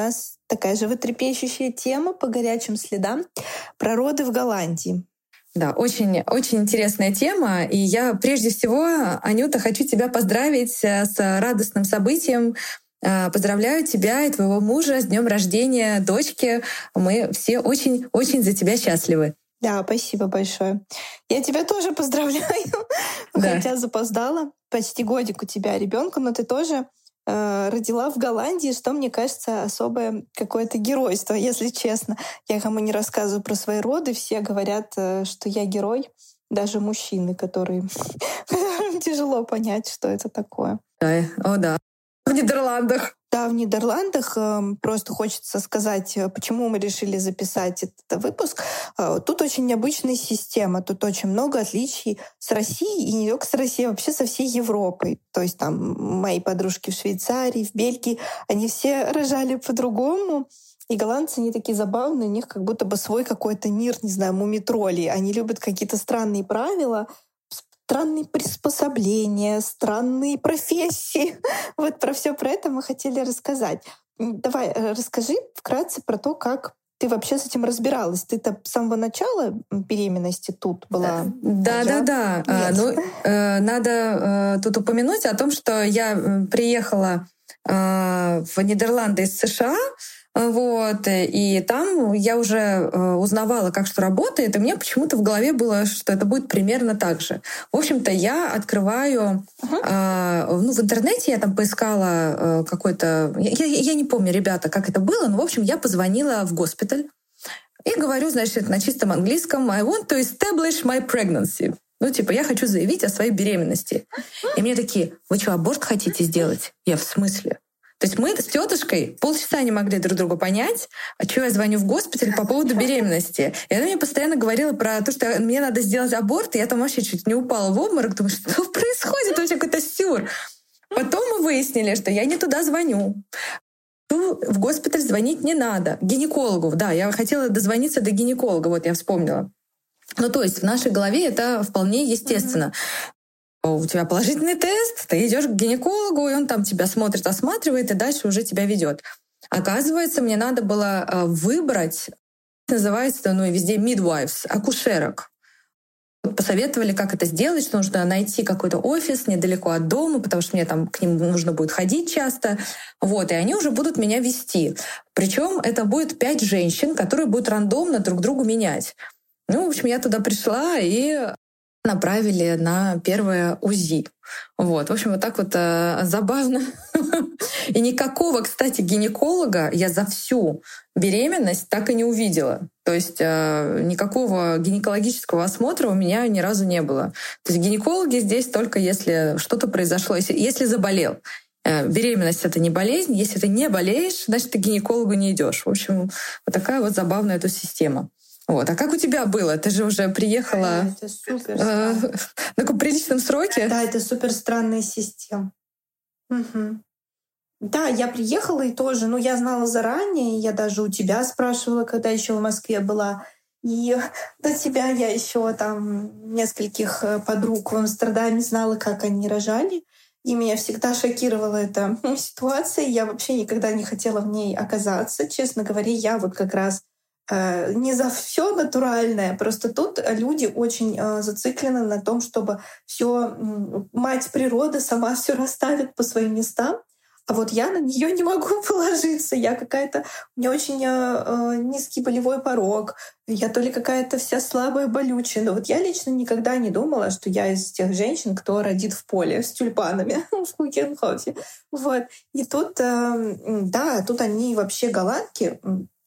нас такая животрепещущая тема по горячим следам про роды в Голландии. Да, очень, очень интересная тема. И я прежде всего, Анюта, хочу тебя поздравить э, с радостным событием. Э, поздравляю тебя и твоего мужа с днем рождения дочки. Мы все очень-очень за тебя счастливы. Да, спасибо большое. Я тебя тоже поздравляю, да. хотя запоздала. Почти годик у тебя ребенку, но ты тоже родила в Голландии, что мне кажется особое какое-то геройство, если честно. Я кому не рассказываю про свои роды, все говорят, э, что я герой, даже мужчины, которые тяжело понять, что это такое. О да. В Нидерландах. Да, в Нидерландах эм, просто хочется сказать, э, почему мы решили записать этот выпуск. Э, тут очень необычная система, тут очень много отличий с Россией, и не только с Россией, а вообще со всей Европой. То есть там мои подружки в Швейцарии, в Бельгии, они все рожали по-другому. И голландцы, они такие забавные, у них как будто бы свой какой-то мир, не знаю, мумитролей. Они любят какие-то странные правила, странные приспособления, странные профессии. Вот про все про это мы хотели рассказать. Давай, э, расскажи вкратце про то, как ты вообще с этим разбиралась? Ты-то с самого начала беременности тут была? Да, а да, да. А, ну, э, надо э, тут упомянуть о том, что я приехала э, в Нидерланды из США вот, и там я уже э, узнавала, как что работает, и мне почему-то в голове было, что это будет примерно так же. В общем-то, я открываю, uh-huh. э, ну, в интернете я там поискала э, какой-то, я, я, я не помню, ребята, как это было, но, в общем, я позвонила в госпиталь и говорю, значит, на чистом английском, I want to establish my pregnancy. Ну, типа, я хочу заявить о своей беременности. И мне такие, вы что, аборт хотите сделать? Я в смысле? То есть мы с тетушкой полчаса не могли друг друга понять, а что я звоню в госпиталь по поводу беременности. И она мне постоянно говорила про то, что мне надо сделать аборт, и я там вообще чуть не упала в обморок. Думаю, что происходит? Вообще какой-то сюр. Потом мы выяснили, что я не туда звоню. В госпиталь звонить не надо. Гинекологу, да, я хотела дозвониться до гинеколога, вот я вспомнила. Ну, то есть в нашей голове это вполне естественно у тебя положительный тест, ты идешь к гинекологу, и он там тебя смотрит, осматривает, и дальше уже тебя ведет. Оказывается, мне надо было э, выбрать, называется, ну и везде midwives, акушерок. Посоветовали, как это сделать, что нужно найти какой-то офис недалеко от дома, потому что мне там к ним нужно будет ходить часто. Вот, и они уже будут меня вести. Причем это будет пять женщин, которые будут рандомно друг другу менять. Ну, в общем, я туда пришла, и направили на первое УЗИ. Вот, в общем, вот так вот э, забавно. И никакого, кстати, гинеколога я за всю беременность так и не увидела. То есть э, никакого гинекологического осмотра у меня ни разу не было. То есть гинекологи здесь только если что-то произошло, если, если заболел. Э, беременность это не болезнь. Если ты не болеешь, значит, ты к гинекологу не идешь. В общем, вот такая вот забавная эта система. Вот. А как у тебя было? Ты же уже приехала супер э, на таком приличном сроке. Да, это супер странная система. Угу. Да, я приехала и тоже, ну, я знала заранее, я даже у тебя спрашивала, когда еще в Москве была. И до тебя я еще там нескольких э, подруг в Амстердаме знала, как они рожали. И меня всегда шокировала эта ситуация. Я вообще никогда не хотела в ней оказаться. Честно говоря, я вот как раз не за все натуральное. Просто тут люди очень э, зациклены на том, чтобы все мать природа сама все расставит по своим местам. А вот я на нее не могу положиться. Я какая-то... У меня очень э, низкий болевой порог. Я то ли какая-то вся слабая, болючая. Но вот я лично никогда не думала, что я из тех женщин, кто родит в поле с тюльпанами в Кукенхофе. Вот. И тут, да, тут они вообще голландки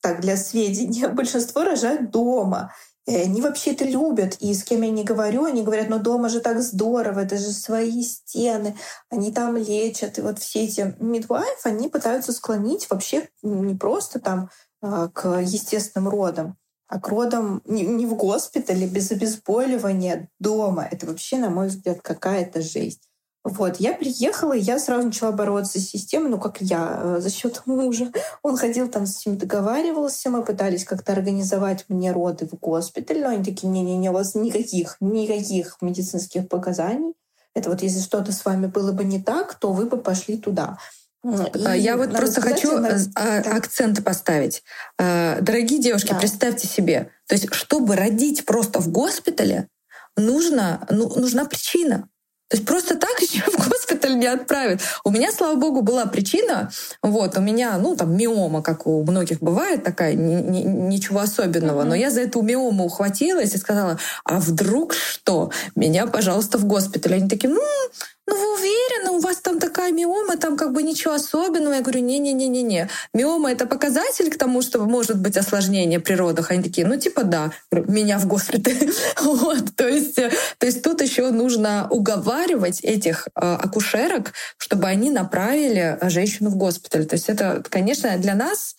так для сведения, большинство рожают дома. И они вообще это любят. И с кем я не говорю, они говорят, ну дома же так здорово, это же свои стены, они там лечат. И вот все эти мидвайф, они пытаются склонить вообще не просто там а, к естественным родам, а к родам не в госпитале, без обезболивания, дома. Это вообще, на мой взгляд, какая-то жесть. Вот, я приехала, и я сразу начала бороться с системой, ну, как я, э, за счет мужа. Он ходил там с ним, договаривался, мы пытались как-то организовать мне роды в госпиталь, но они такие, не-не-не, у вас никаких, никаких медицинских показаний. Это вот если что-то с вами было бы не так, то вы бы пошли туда. И Я вот просто хочу она... А, акцент поставить. Дорогие девушки, да. представьте себе, то есть чтобы родить просто в госпитале, нужно, ну, нужна причина. То есть просто так еще в госпиталь не отправят. У меня, слава богу, была причина. Вот, у меня, ну, там, миома, как у многих бывает, такая, ни, ни, ничего особенного. Mm-hmm. Но я за эту миому ухватилась и сказала, а вдруг что? Меня, пожалуйста, в госпиталь. Они такие, ну, ну вы уверены, у вас там такая миома, там как бы ничего особенного. Я говорю, не-не-не-не-не. Миома — это показатель к тому, что может быть осложнение при родах. Они такие, ну типа да, меня в госпитале. вот, то есть, э, то есть тут еще нужно уговаривать этих э, акушерок, чтобы они направили женщину в госпиталь. То есть это, конечно, для нас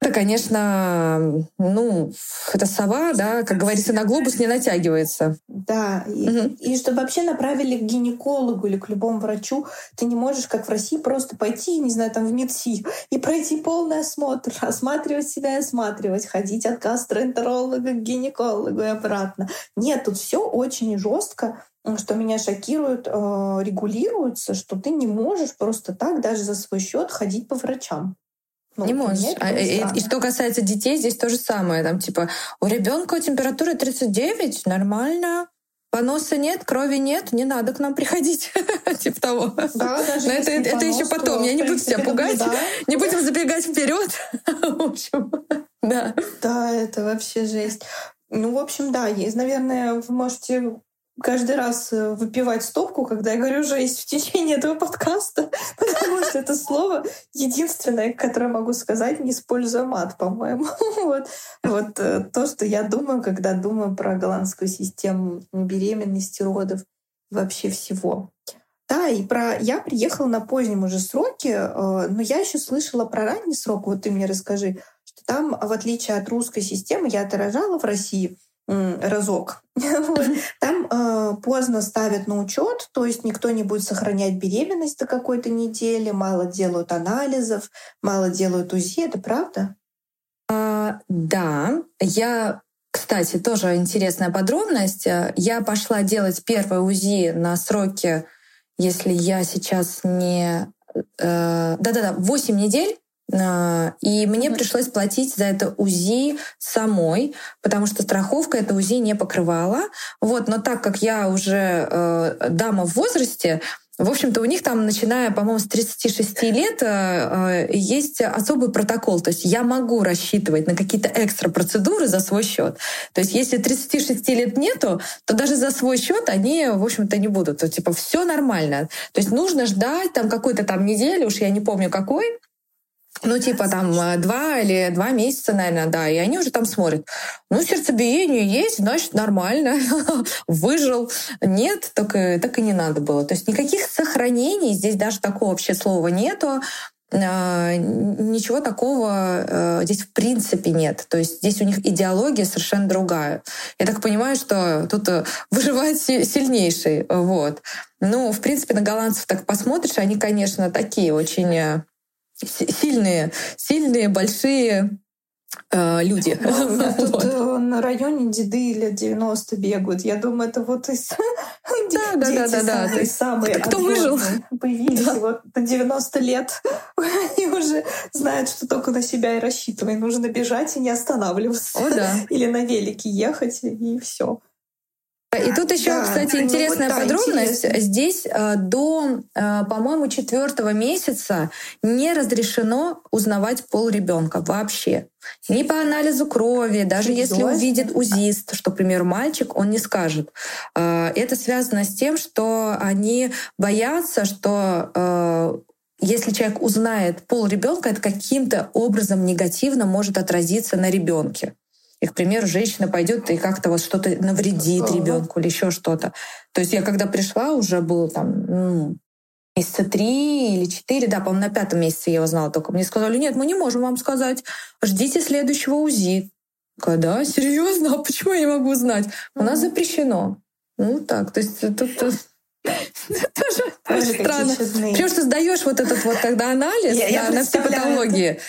это, конечно, ну, это сова, да, как говорится, на глобус не натягивается. Да, и, угу. и чтобы вообще направили к гинекологу или к любому врачу, ты не можешь, как в России, просто пойти, не знаю, там в МИДСИ и пройти полный осмотр, осматривать себя и осматривать, ходить от гастроэнтеролога к гинекологу и обратно. Нет, тут все очень жестко, что меня шокирует, э, регулируется, что ты не можешь просто так даже за свой счет ходить по врачам. Ну, не можешь. А, и, и что касается детей, здесь то же самое. Там типа у ребенка температура 39, нормально. Поноса нет, крови нет, не надо к нам приходить. типа того. Да, даже Но это, это еще потом. Я не буду тебя пугать. Не будем забегать вперед. в общем, да. Да, это вообще жесть. Ну, в общем, да, есть, наверное, вы можете каждый раз э, выпивать стопку, когда я говорю жесть в течение этого подкаста, потому что это слово единственное, которое могу сказать, не используя мат, по-моему. вот, вот э, то, что я думаю, когда думаю про голландскую систему беременности, родов, вообще всего. Да, и про я приехала на позднем уже сроке, э, но я еще слышала про ранний срок. Вот ты мне расскажи, что там, в отличие от русской системы, я рожала в России — разок. Там э, поздно ставят на учет, то есть никто не будет сохранять беременность до какой-то недели, мало делают анализов, мало делают УЗИ, это правда? А, да, я кстати, тоже интересная подробность. Я пошла делать первое УЗИ на сроке, если я сейчас не... Э, да-да-да, 8 недель и мне пришлось платить за это УЗИ самой, потому что страховка это УЗИ не покрывала. Вот, но так как я уже э, дама в возрасте, в общем-то, у них там, начиная, по-моему, с 36 лет, э, э, есть особый протокол. То есть я могу рассчитывать на какие-то экстра процедуры за свой счет. То есть если 36 лет нету, то даже за свой счет они, в общем-то, не будут. То, типа все нормально. То есть нужно ждать там какой-то там недели, уж я не помню какой, ну, типа там э, два или два месяца, наверное, да, и они уже там смотрят. Ну, сердцебиение есть, значит, нормально. Выжил. Нет, так, и, так и не надо было. То есть никаких сохранений, здесь даже такого вообще слова нету. А, ничего такого э, здесь в принципе нет. То есть здесь у них идеология совершенно другая. Я так понимаю, что тут э, выживает сильнейший. Вот. Ну, в принципе, на голландцев так посмотришь, они, конечно, такие очень сильные, сильные, большие э, люди. Тут вот. Э, на районе деды лет 90 бегают. Я думаю, это вот из да, да, да, да, да. То есть самые кто, выжил? Появились да. вот до 90 лет. Они уже знают, что только на себя и рассчитывай. Нужно бежать и не останавливаться. О, да. Или на велике ехать, и все. И тут еще, да, кстати, ну, интересная вот, да, подробность. Интересно. Здесь э, до, э, по-моему, четвертого месяца не разрешено узнавать пол ребенка вообще. Ни по анализу крови, даже Серьезно? если увидит УЗИст, что, к примеру, мальчик, он не скажет. Э, это связано с тем, что они боятся, что если человек узнает пол ребенка, это каким-то образом негативно может отразиться на ребенке. И, к примеру, женщина пойдет и как-то вот что-то навредит ребенку или еще что-то. То есть я когда пришла, уже было там ну, месяца три или четыре, да, по-моему, на пятом месяце я узнала только. Мне сказали, нет, мы не можем вам сказать, ждите следующего УЗИ. Когда? Серьезно? А почему я не могу узнать? У нас запрещено. Ну так, то есть тут тоже странно. Причем что сдаешь вот этот вот тогда анализ на все патологии,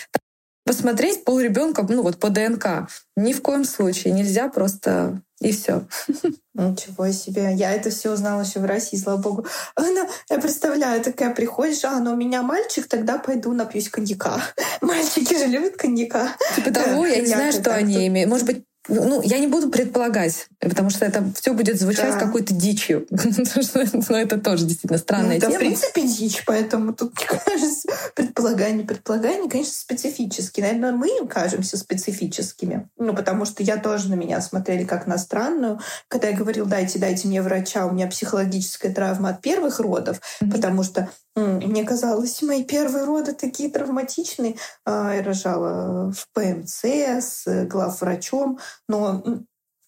посмотреть пол ребенка, ну вот по ДНК. Ни в коем случае нельзя просто и все. Ничего себе. Я это все узнала еще в России, слава богу. Она, я представляю, такая приходишь, а, ну у меня мальчик, тогда пойду напьюсь коньяка. Мальчики же любят коньяка. Типа того, я не знаю, что они имеют. Может быть, ну, я не буду предполагать, потому что это все будет звучать да. какой-то дичью. Но это тоже действительно странная ну, это, тема. в принципе, дичь, поэтому тут, мне кажется, предполагание, предполагание, конечно, специфические. Наверное, мы кажемся специфическими. Ну, потому что я тоже на меня смотрели как на странную. Когда я говорил, дайте, дайте мне врача, у меня психологическая травма от первых родов, mm-hmm. потому что мне казалось, мои первые роды такие травматичные. А, я рожала в ПМЦ с главврачом, но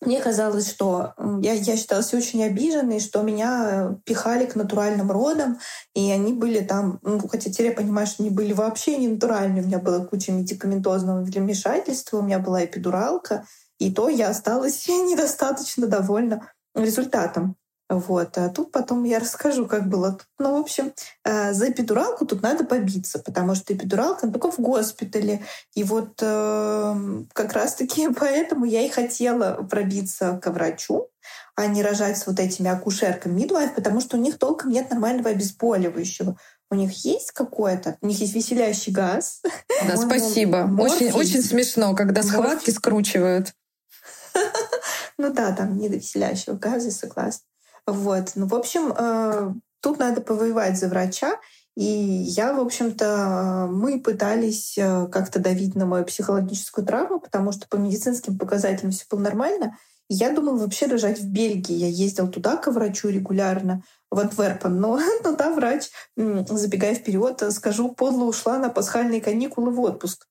мне казалось, что я, я считалась очень обиженной, что меня пихали к натуральным родам, и они были там, ну, хотя теперь я понимаю, что они были вообще не натуральные. У меня была куча медикаментозного вмешательства, у меня была эпидуралка, и то я осталась недостаточно довольна результатом. Вот. А тут потом я расскажу, как было. Ну, в общем, э, за эпидуралку тут надо побиться, потому что эпидуралка только в госпитале. И вот э, как раз-таки поэтому я и хотела пробиться к врачу, а не рожать с вот этими акушерками мидвайф, потому что у них толком нет нормального обезболивающего. У них есть какое-то, у них есть веселящий газ. Да, спасибо. Очень, очень смешно, когда схватки скручивают. Ну да, там не до веселящего газа, согласна. Вот. Ну, в общем, э, тут надо повоевать за врача. И я, в общем-то, мы пытались э, как-то давить на мою психологическую травму, потому что по медицинским показателям все было нормально. Я думала вообще рожать в Бельгии. Я ездил туда к врачу регулярно, в Антверпен. Но, но да, врач, забегая вперед, скажу, подло ушла на пасхальные каникулы в отпуск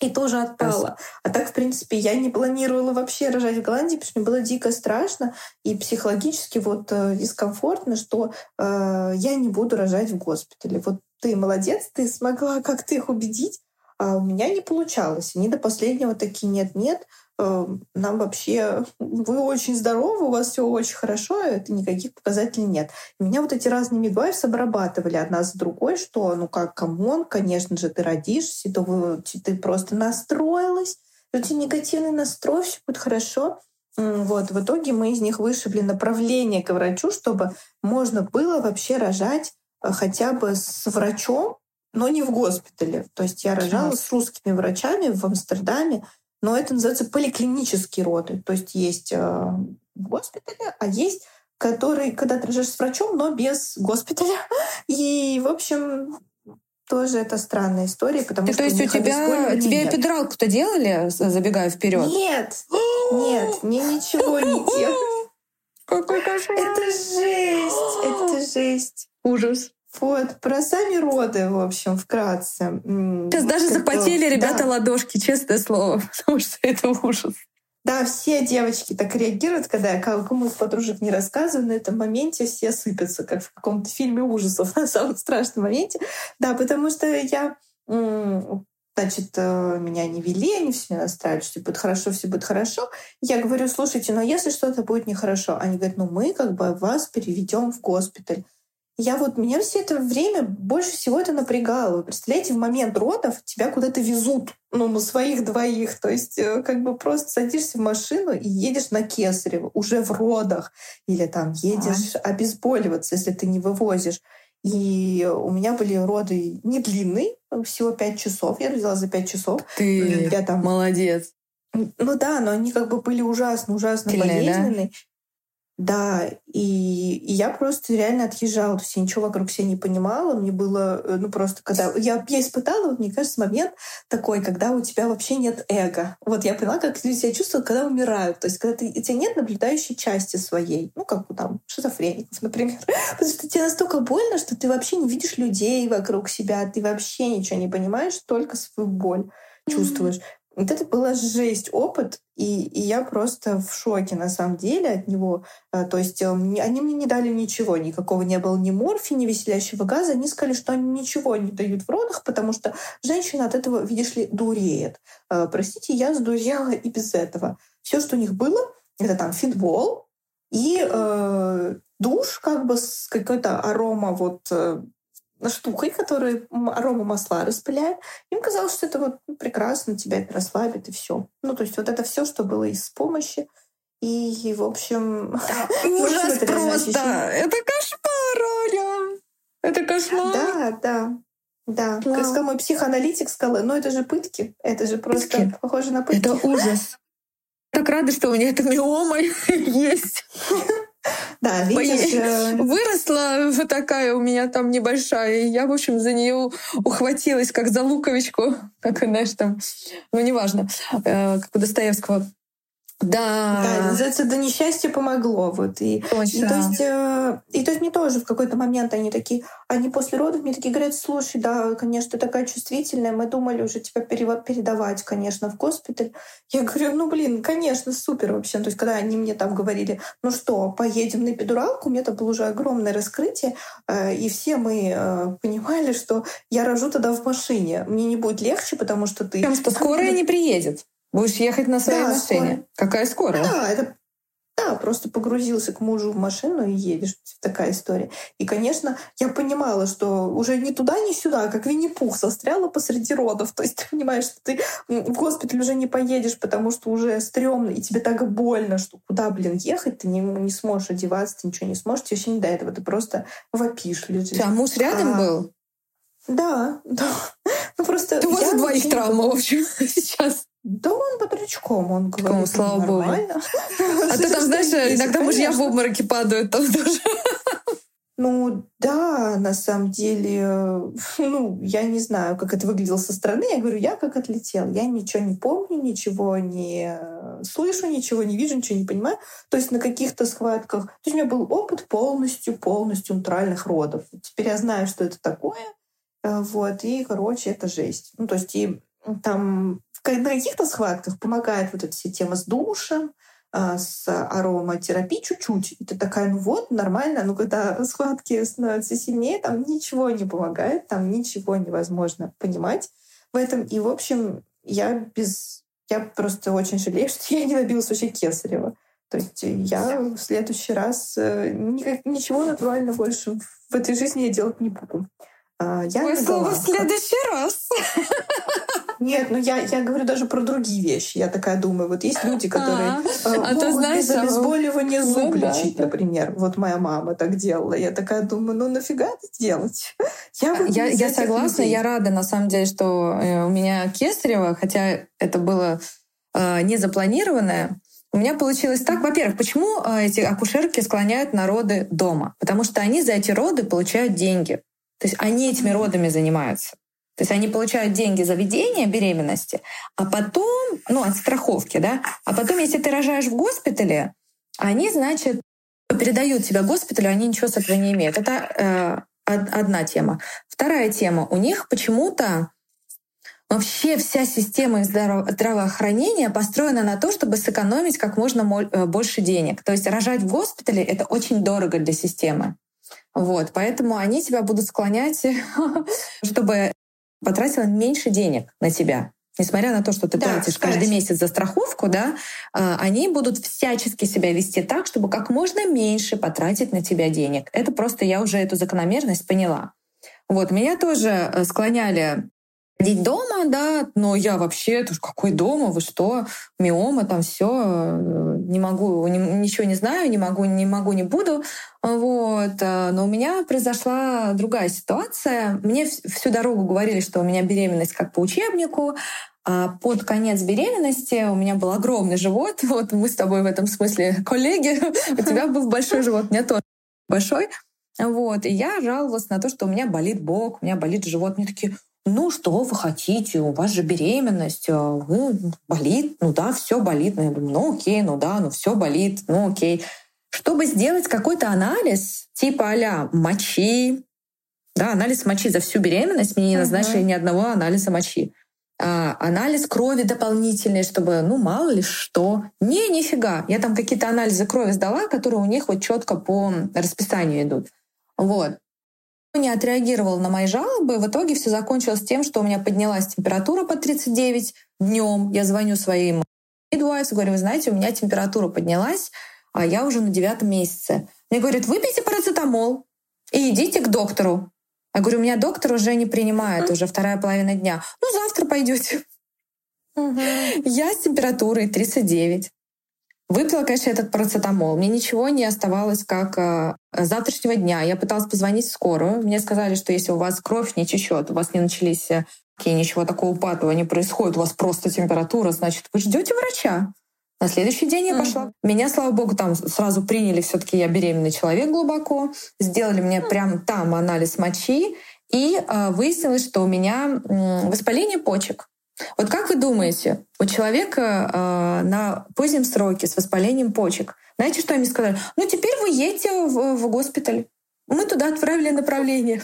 и тоже отпала. А так, в принципе, я не планировала вообще рожать в Голландии, потому что мне было дико страшно и психологически вот э, дискомфортно, что э, я не буду рожать в госпитале. Вот ты молодец, ты смогла как-то их убедить, а у меня не получалось. Они до последнего такие нет-нет. Эм, нам вообще, вы очень здоровы, у вас все очень хорошо, это никаких показателей нет. Меня вот эти разные midwives обрабатывали одна за другой, что, ну как, come on, конечно же, ты родишься, то вы, ты просто настроилась, у тебя негативный настрой, все будет хорошо. Вот, в итоге мы из них вышибли направление к врачу, чтобы можно было вообще рожать э, хотя бы с врачом, но не в госпитале. То есть я рожала с русскими врачами в Амстердаме, но это называется поликлинические роды. То есть есть э, в госпитале, а есть который, когда ты рожаешь с врачом, но без госпиталя. И, в общем, тоже это странная история, потому Ты, что... То есть у тебя, тебе эпидуралку-то делали, забегая вперед? Нет, нет, мне ничего не делали. Какой кошмар! Это жесть, это жесть. Ужас. Вот, про сами роды, в общем, вкратце. Сейчас даже запотели ребята да. ладошки, честное слово, потому что это ужас. Да, все девочки так реагируют, когда я кому из подружек не рассказываю, на этом моменте все сыпятся, как в каком-то фильме ужасов, на самом страшном моменте. Да, потому что я значит, э, меня не вели, они все настраивали, что будет хорошо, все будет хорошо. Я говорю, слушайте, но если что-то будет нехорошо, они говорят, ну мы как бы вас переведем в госпиталь я вот, меня все это время больше всего это напрягало. Представляете, в момент родов тебя куда-то везут, ну, на своих двоих. То есть э, как бы просто садишься в машину и едешь на Кесарево уже в родах. Или там едешь а. обезболиваться, если ты не вывозишь. И у меня были роды не длинные, всего пять часов. Я родила за пять часов. Ты я там... молодец. Ну да, но они как бы были ужасно, ужасно Сильные, болезненные. Да? Да, и, и я просто реально отъезжала, то есть я ничего вокруг себя не понимала, мне было, э, ну просто когда... Я, я испытала, вот, мне кажется, момент такой, когда у тебя вообще нет эго. Вот я поняла, как люди себя чувствуют, когда умирают. То есть когда ты, у тебя нет наблюдающей части своей, ну как у там шизофреников, например. Потому что тебе настолько больно, что ты вообще не видишь людей вокруг себя, ты вообще ничего не понимаешь, только свою боль чувствуешь. Вот это была жесть опыт, и, и я просто в шоке на самом деле от него. Э, то есть эм, они мне не дали ничего, никакого не было ни морфи, ни веселящего газа. Они сказали, что они ничего не дают в родах, потому что женщина от этого, видишь ли, дуреет. Э, простите, я сдурела и без этого. Все, что у них было, это там фитбол и э, душ как бы с какой-то арома вот э, штукой, которая арома масла распыляет. Им казалось, что это вот прекрасно, тебя это расслабит и все. Ну, то есть вот это все, что было из помощи. И, в общем... Ужас просто! Это кошмар, Оля! Это кошмар! Да, да. Да, сказал мой психоаналитик, сказал, ну это же пытки, это же просто пытки. похоже на пытки. Это ужас. Так рада, что у меня эта миома есть. Да, видишь... Э, выросла вот такая у меня там небольшая, и я, в общем, за нее ухватилась как за луковичку, как, знаешь, там, ну, неважно, э, как у Достоевского. Да. Да, называется «До несчастья помогло». Вот. И, Точно. И, то есть, э, и то есть мне тоже в какой-то момент они такие, они после родов мне такие говорят, слушай, да, конечно, ты такая чувствительная, мы думали уже тебя передавать, конечно, в госпиталь. Я говорю, ну, блин, конечно, супер вообще. То есть когда они мне там говорили, ну что, поедем на эпидуралку, у меня это было уже огромное раскрытие, э, и все мы э, понимали, что я рожу тогда в машине. Мне не будет легче, потому что ты... Потому что скорая не приедет. Будешь ехать на своей да, машине. Скоро. Какая скорая? Да, это да, просто погрузился к мужу в машину и едешь. Такая история. И, конечно, я понимала, что уже ни туда, ни сюда, как Винни-Пух, застряла посреди родов. То есть ты понимаешь, что ты в госпиталь уже не поедешь, потому что уже стрёмно, и тебе так больно, что куда, блин, ехать, ты не, не сможешь одеваться, ты ничего не сможешь, тебе вообще не до этого, ты просто вопишь, лежишь. А муж рядом а, был? Да, да. Ну просто... Ты у вас двоих травма, в общем, сейчас. Да он бодрячком, он говорит, О, слава нормально. богу. А ты там, знаешь, иногда мужья в обмороке падают там тоже. Ну да, на самом деле, ну, я не знаю, как это выглядело со стороны. Я говорю, я как отлетел. Я ничего не помню, ничего не слышу, ничего не вижу, ничего не понимаю. То есть на каких-то схватках... То есть у меня был опыт полностью, полностью натуральных родов. Теперь я знаю, что это такое. Э, вот, и, короче, это жесть. Ну, то есть и там на каких-то схватках помогает вот эта вся тема с душем, а, с ароматерапией чуть-чуть. И ты такая, ну вот, нормально. Но когда схватки становятся сильнее, там ничего не помогает, там ничего невозможно понимать в этом. И, в общем, я без... Я просто очень жалею, что я не добилась вообще кесарева. То есть я в следующий раз э, никак, ничего натурально больше в этой жизни я делать не буду. А, я Ой, слово в следующий раз. Нет, ну я, я говорю даже про другие вещи. Я такая думаю, вот есть люди, которые а, э, а могут знаешь, без обезболивания ну зуб лечить, например. Вот моя мама так делала. Я такая думаю, ну нафига это делать? Я, я, я согласна, я рада на самом деле, что э, у меня кесарево, хотя это было э, не запланированное. У меня получилось так. Во-первых, почему эти акушерки склоняют народы дома? Потому что они за эти роды получают деньги. То есть они этими родами занимаются. То есть они получают деньги за ведение беременности, а потом, ну, от страховки, да, а потом, если ты рожаешь в госпитале, они, значит, передают тебя госпиталю, они ничего с этого не имеют. Это э, одна тема. Вторая тема. У них почему-то вообще вся система здравоохранения построена на то, чтобы сэкономить как можно э, больше денег. То есть рожать в госпитале — это очень дорого для системы. Вот, поэтому они тебя будут склонять, чтобы потратила меньше денег на тебя. Несмотря на то, что ты да, платишь кстати. каждый месяц за страховку, да, а, они будут всячески себя вести так, чтобы как можно меньше потратить на тебя денег. Это просто я уже эту закономерность поняла. Вот, меня тоже э, склоняли ходить дома, да, но я вообще, это какой дома, вы что, миома, там все, э, не могу, ничего не знаю, не могу, не могу, не буду, вот. Э, но у меня произошла другая ситуация. Мне всю дорогу говорили, что у меня беременность как по учебнику, а под конец беременности у меня был огромный живот. Вот мы с тобой в этом смысле коллеги. У тебя был большой живот, у меня тоже большой. Вот. И я жаловалась на то, что у меня болит бок, у меня болит живот. Мне такие, ну, что вы хотите, у вас же беременность, ну, болит, ну да, все болит. Ну, я думаю, ну окей, ну да, ну все болит, ну окей. Чтобы сделать какой-то анализ, типа а мочи, да, анализ мочи за всю беременность, мне не назначили uh-huh. ни одного анализа мочи. А, анализ крови дополнительный, чтобы, ну, мало ли что. Не, нифига. Я там какие-то анализы крови сдала, которые у них вот четко по расписанию идут. Вот не отреагировал на мои жалобы. В итоге все закончилось тем, что у меня поднялась температура по 39 днем. Я звоню своим midwives, говорю, вы знаете, у меня температура поднялась, а я уже на девятом месяце. Мне говорят, выпейте парацетамол и идите к доктору. Я говорю, у меня доктор уже не принимает, уже вторая половина дня. Ну, завтра пойдете. Я с температурой 39. Выпила, конечно, этот парацетамол. Мне ничего не оставалось, как э, завтрашнего дня. Я пыталась позвонить в скорую. Мне сказали, что если у вас кровь не течет, у вас не начались э, ничего такого патового не происходит, у вас просто температура, значит, вы ждете врача. На следующий день я пошла. Mm-hmm. Меня, слава богу, там сразу приняли, все-таки я беременный человек глубоко. Сделали мне mm-hmm. прям там анализ мочи. И э, выяснилось, что у меня э, воспаление почек. Вот как вы думаете, у человека э, на позднем сроке с воспалением почек, знаете, что они сказали? Ну, теперь вы едете в, в госпиталь. Мы туда отправили направление.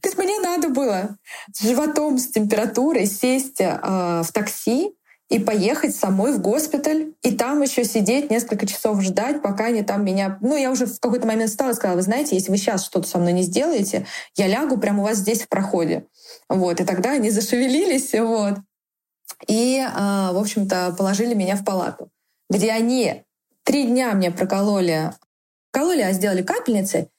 То есть мне надо было с животом, с температурой сесть э, в такси и поехать самой в госпиталь, и там еще сидеть несколько часов ждать, пока они там меня... Ну, я уже в какой-то момент стала и сказала, вы знаете, если вы сейчас что-то со мной не сделаете, я лягу прямо у вас здесь в проходе. Вот, и тогда они зашевелились, вот. И, э, в общем-то, положили меня в палату, где они три дня мне прокололи, кололи, а сделали капельницы,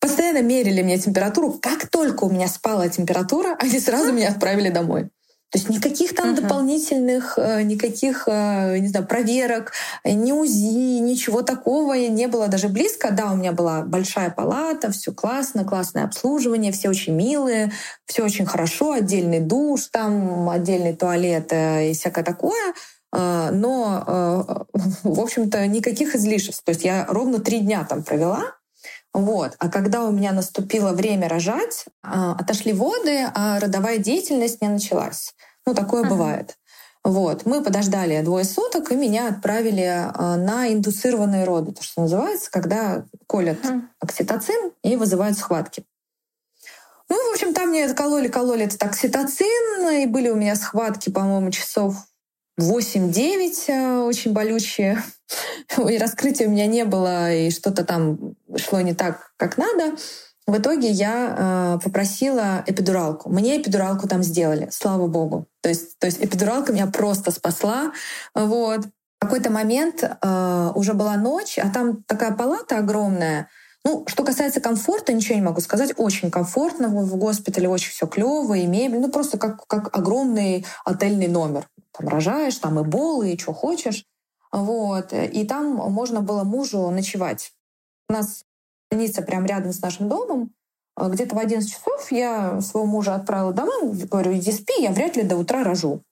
постоянно мерили мне температуру. Как только у меня спала температура, они сразу меня отправили домой. То есть никаких там uh-huh. дополнительных, э, никаких, э, не знаю, проверок, ни УЗИ, ничего такого не было даже близко. Да, у меня была большая палата, все классно, классное обслуживание, все очень милые, все очень хорошо, отдельный душ, там отдельный туалет э, и всякое такое. Но, в общем-то, никаких излишеств. То есть я ровно три дня там провела, вот. А когда у меня наступило время рожать, отошли воды, а родовая деятельность не началась. Ну, такое uh-huh. бывает. Вот. Мы подождали двое суток, и меня отправили а, на индуцированные роды, то, что называется, когда колят uh-huh. окситоцин и вызывают схватки. Ну, в общем, там мне кололи-кололи этот окситоцин, и были у меня схватки, по-моему, часов 8-9 а, очень болючие. И раскрытия у меня не было, и что-то там шло не так, как надо. В итоге я э, попросила эпидуралку. Мне эпидуралку там сделали, слава богу. То есть, то есть эпидуралка меня просто спасла. Вот. В какой-то момент э, уже была ночь, а там такая палата огромная. Ну, что касается комфорта, ничего не могу сказать. Очень комфортно в госпитале, очень все клево, и мебель. Ну, просто как, как огромный отельный номер. Там рожаешь, там и болы, и что хочешь. Вот. И там можно было мужу ночевать. У нас больница прямо рядом с нашим домом. А где-то в 11 часов я своего мужа отправила домой, говорю, иди спи, я вряд ли до утра рожу.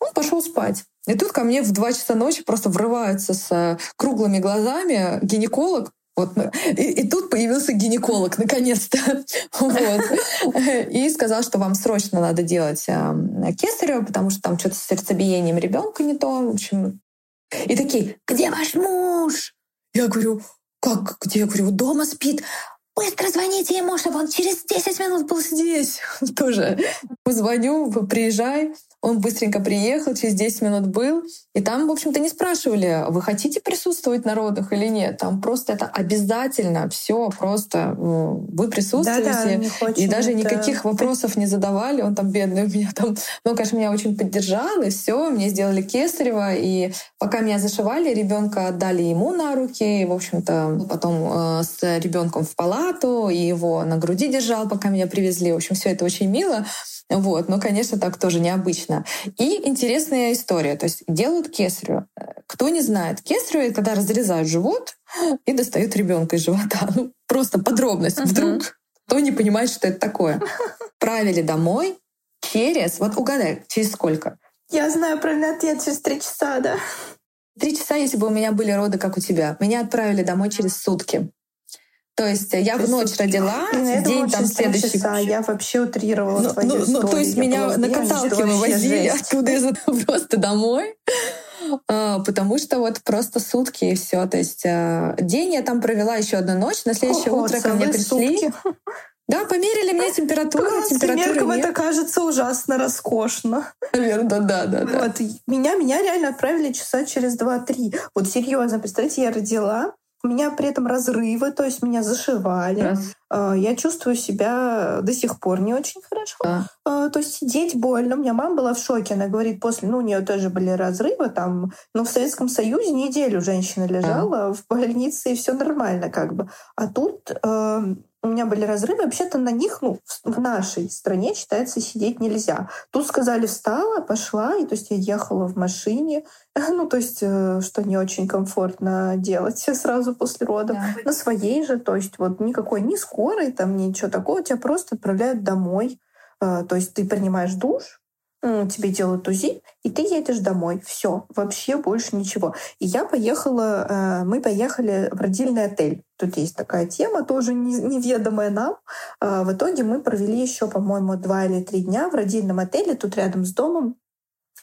Он пошел спать. И тут ко мне в 2 часа ночи просто врывается с э, круглыми глазами гинеколог, вот. И, и тут появился гинеколог, наконец-то. Вот. И сказал, что вам срочно надо делать э, кесарево, потому что там что-то с сердцебиением ребенка не то. В общем. И такие, где ваш муж? Я говорю, как, где? Я говорю, дома спит. Быстро звоните ему, чтобы он через 10 минут был здесь. Тоже позвоню, приезжай. Он быстренько приехал, через 10 минут был. И там, в общем-то, не спрашивали, вы хотите присутствовать на родах или нет. Там просто это обязательно все просто вы присутствуете. Да, да, и даже это... никаких вопросов не задавали. Он там бедный у меня там, ну, конечно, меня очень поддержал, и все, мне сделали кесарево. И пока меня зашивали, ребенка отдали ему на руки. И, в общем-то, потом э, с ребенком в палату, и его на груди держал, пока меня привезли. В общем, все это очень мило. Вот, но, конечно, так тоже необычно. И интересная история. То есть делают кесарево. Кто не знает, кесарево — это когда разрезают живот и достают ребенка из живота. Ну, просто подробность. Вдруг кто не понимает, что это такое. Правили домой через... Вот угадай, через сколько? Я знаю правильный ответ через три часа, да. Три часа, если бы у меня были роды, как у тебя. Меня отправили домой через сутки. То есть я то в ночь родила, в день там следующий. Часа, я вообще утрировала ну, ну, ну, То есть я меня на каталке вывозили оттуда из просто домой. А, потому что вот просто сутки и все. То есть а, день я там провела еще одну ночь, на следующее Ого, утро ко мне пришли. Сутки. Да, померили мне температуру. Температуру это кажется ужасно роскошно. Наверное, да, да, да. Вот. Меня, меня реально отправили часа через два-три. Вот серьезно, представьте, я родила, у меня при этом разрывы, то есть меня зашивали. Раз. А, я чувствую себя до сих пор не очень хорошо. Да. А, то есть сидеть больно. У меня мама была в шоке. Она говорит, после, ну, у нее тоже были разрывы там. Но в Советском Союзе неделю женщина лежала да. в больнице, и все нормально как бы. А тут э, у меня были разрывы. Вообще-то на них, ну, в нашей стране считается сидеть нельзя. Тут сказали встала, пошла, и то есть я ехала в машине, ну, то есть, э, что не очень комфортно делать сразу после родов. Да. На своей же, то есть вот никакой ни скорой, там ничего такого, тебя просто отправляют домой. Э, то есть ты принимаешь душ, тебе делают УЗИ, и ты едешь домой. Все, вообще больше ничего. И я поехала, э, мы поехали в родильный отель. Тут есть такая тема, тоже неведомая нам. Э, в итоге мы провели еще, по-моему, два или три дня в родильном отеле, тут рядом с домом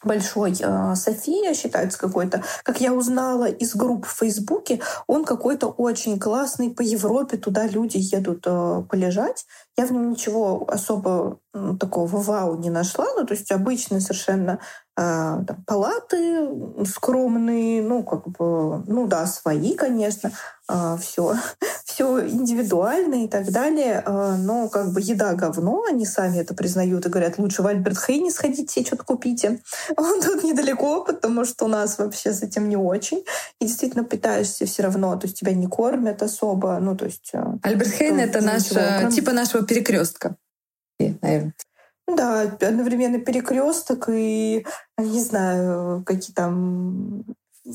большой э, София считается какой-то, как я узнала из групп в Фейсбуке, он какой-то очень классный по Европе, туда люди едут э, полежать. Я в нем ничего особо ну, такого вау не нашла, ну то есть обычные совершенно э, там, палаты скромные, ну как бы, ну да, свои, конечно, э, все все индивидуально и так далее. А, но как бы еда говно, они сами это признают и говорят, лучше в Альберт Хейни сходите, что-то купите. Он тут недалеко, потому что у нас вообще с этим не очень. И действительно питаешься все равно, то есть тебя не кормят особо. Ну, то есть... А, Альберт Хейн — это наш, ничего, типа нашего перекрестка, наверное. Да, одновременно перекресток и, не знаю, какие там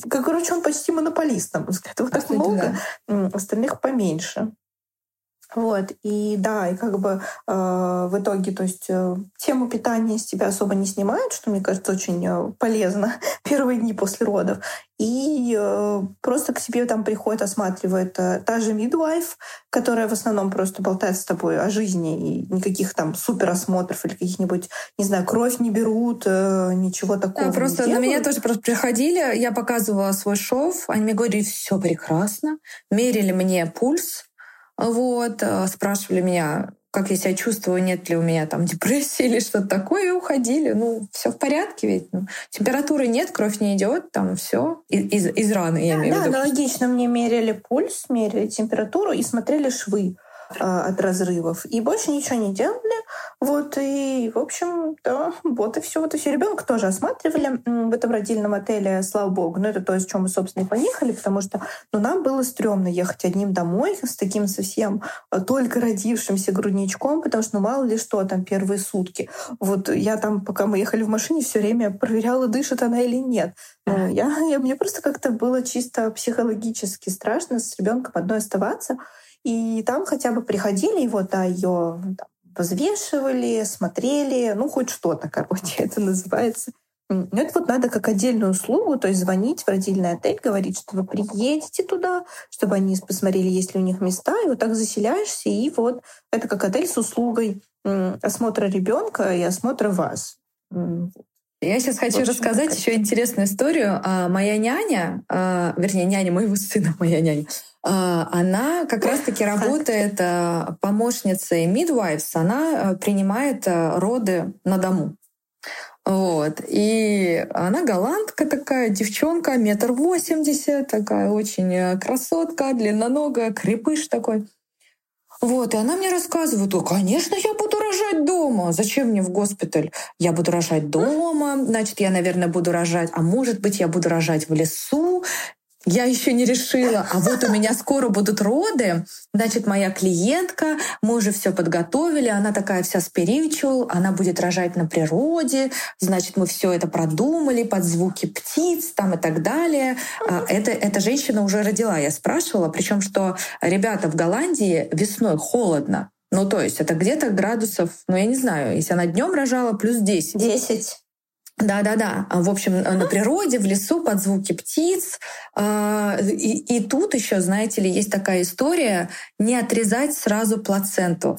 короче, он почти монополист, на мой взгляд. Его так много, да. остальных поменьше. Вот, и да, и как бы э, в итоге, то есть э, тему питания с тебя особо не снимают, что, мне кажется, очень э, полезно первые дни после родов. И э, просто к тебе там приходит, осматривает э, та же мидвайф, которая в основном просто болтает с тобой о жизни, и никаких там супер осмотров или каких-нибудь, не знаю, кровь не берут, э, ничего такого. Да, просто на меня тоже просто приходили, я показывала свой шов, они мне говорили, все прекрасно, мерили мне пульс, вот, э, спрашивали меня, как я себя чувствую, нет ли у меня там депрессии или что-то такое, и уходили. Ну, все в порядке ведь. Ну, температуры нет, кровь не идет, там все из, из раны, я да, имею да, в виду. аналогично мне мерили пульс, мерили температуру и смотрели швы. А, от разрывов. И больше ничего не делали. Вот, и, в общем, да, вот и все. Вот и все. Ребенка тоже осматривали в этом родильном отеле, слава богу. Ну, это то, с чем мы, собственно, и поехали, потому что ну, нам было стрёмно ехать одним домой с таким совсем а, только родившимся грудничком, потому что, ну, мало ли что, там первые сутки. Вот я там, пока мы ехали в машине, все время проверяла, дышит она или нет. Ну, я, я, мне просто как-то было чисто психологически страшно с ребенком одной оставаться. И там хотя бы приходили, вот, да, ее взвешивали, смотрели, ну, хоть что-то, короче, это называется. Но это вот надо как отдельную услугу, то есть звонить в родильный отель, говорить, что вы приедете туда, чтобы они посмотрели, есть ли у них места, и вот так заселяешься, и вот это как отель с услугой осмотра ребенка и осмотра вас. Я сейчас хочу общем, рассказать такая. еще интересную историю. А, моя няня, а, вернее, няня моего сына, моя няня, она как раз-таки работает помощницей midwives, она принимает роды на дому. Вот. И она голландка такая, девчонка, метр восемьдесят, такая очень красотка, длинноногая, крепыш такой. Вот, и она мне рассказывает, конечно, я буду рожать дома. Зачем мне в госпиталь? Я буду рожать дома, значит, я, наверное, буду рожать, а может быть, я буду рожать в лесу. Я еще не решила, а вот у меня скоро будут роды, значит, моя клиентка, мы уже все подготовили, она такая вся spiritual, она будет рожать на природе, значит, мы все это продумали под звуки птиц там и так далее. А, это, эта женщина уже родила, я спрашивала, причем что ребята в Голландии весной холодно, ну, то есть это где-то градусов, ну, я не знаю, если она днем рожала, плюс 10. 10. Да-да-да. В общем, на природе, в лесу, под звуки птиц. А, и, и тут еще, знаете ли, есть такая история не отрезать сразу плаценту.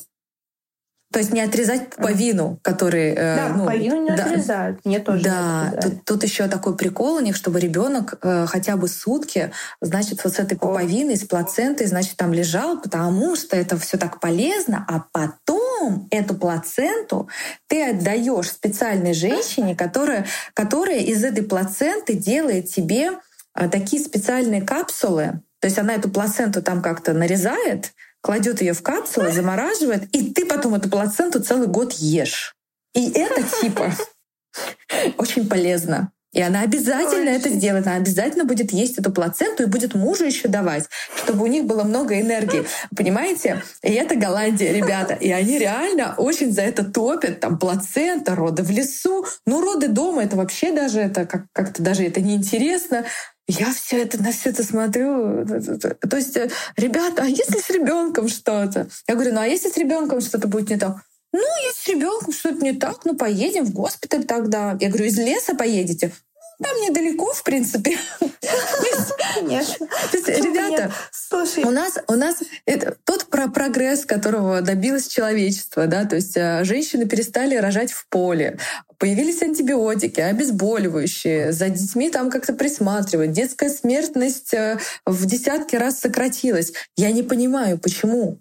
То есть не отрезать пуповину, который... Э, да, ну, пуповину не да, отрезают. Мне тоже Да, тут, тут еще такой прикол у них, чтобы ребенок э, хотя бы сутки, значит, вот с этой пуповиной, с плацентой, значит, там лежал, потому что это все так полезно, а потом эту плаценту ты отдаешь специальной женщине, которая, которая из этой плаценты делает тебе э, такие специальные капсулы. То есть она эту плаценту там как-то нарезает, кладет ее в капсулу, замораживает, и ты потом эту плаценту целый год ешь. И это типа очень полезно. И она обязательно Ой, это сделает. Она обязательно будет есть эту плаценту и будет мужу еще давать, чтобы у них было много энергии. Понимаете? И это Голландия, ребята. И они реально очень за это топят. Там плацента, роды в лесу. Ну, роды дома — это вообще даже это как- как-то даже это неинтересно. Я все это на все это смотрю. То есть, ребята, а если с ребенком что-то? Я говорю, ну а если с ребенком что-то будет не так? Ну, если с ребенком что-то не так, ну поедем в госпиталь тогда. Я говорю, из леса поедете? Там недалеко, в принципе. Конечно. То есть, ребята, Слушай. у нас, у нас это тот про прогресс, которого добилось человечество, да, то есть э, женщины перестали рожать в поле, появились антибиотики, обезболивающие, за детьми там как-то присматривать, детская смертность э, в десятки раз сократилась. Я не понимаю, почему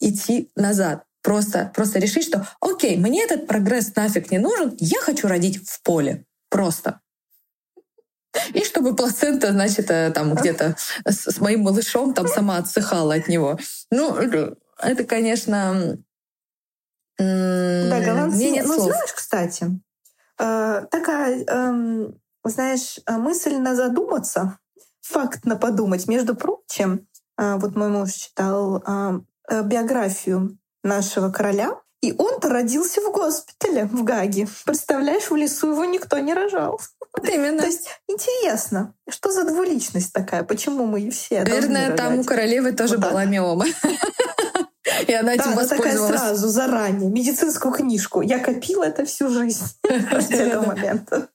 идти назад. Просто, просто решить, что окей, мне этот прогресс нафиг не нужен, я хочу родить в поле. Просто. И чтобы плацента, значит, э, там где-то с, с моим малышом там сама отсыхала от него. Ну, это, конечно... Да, голландцы... Нет ну, слов. знаешь, кстати, э, такая, э, знаешь, мысль на задуматься, факт на подумать. Между прочим, э, вот мой муж читал биографию нашего короля. И он-то родился в госпитале в Гаге. Представляешь, в лесу его никто не рожал. Вот именно. То есть интересно, что за двуличность такая? Почему мы все Наверное, там у королевы тоже вот была миома. И она этим да, такая сразу, заранее, медицинскую книжку. Я копила это всю жизнь с этого момента.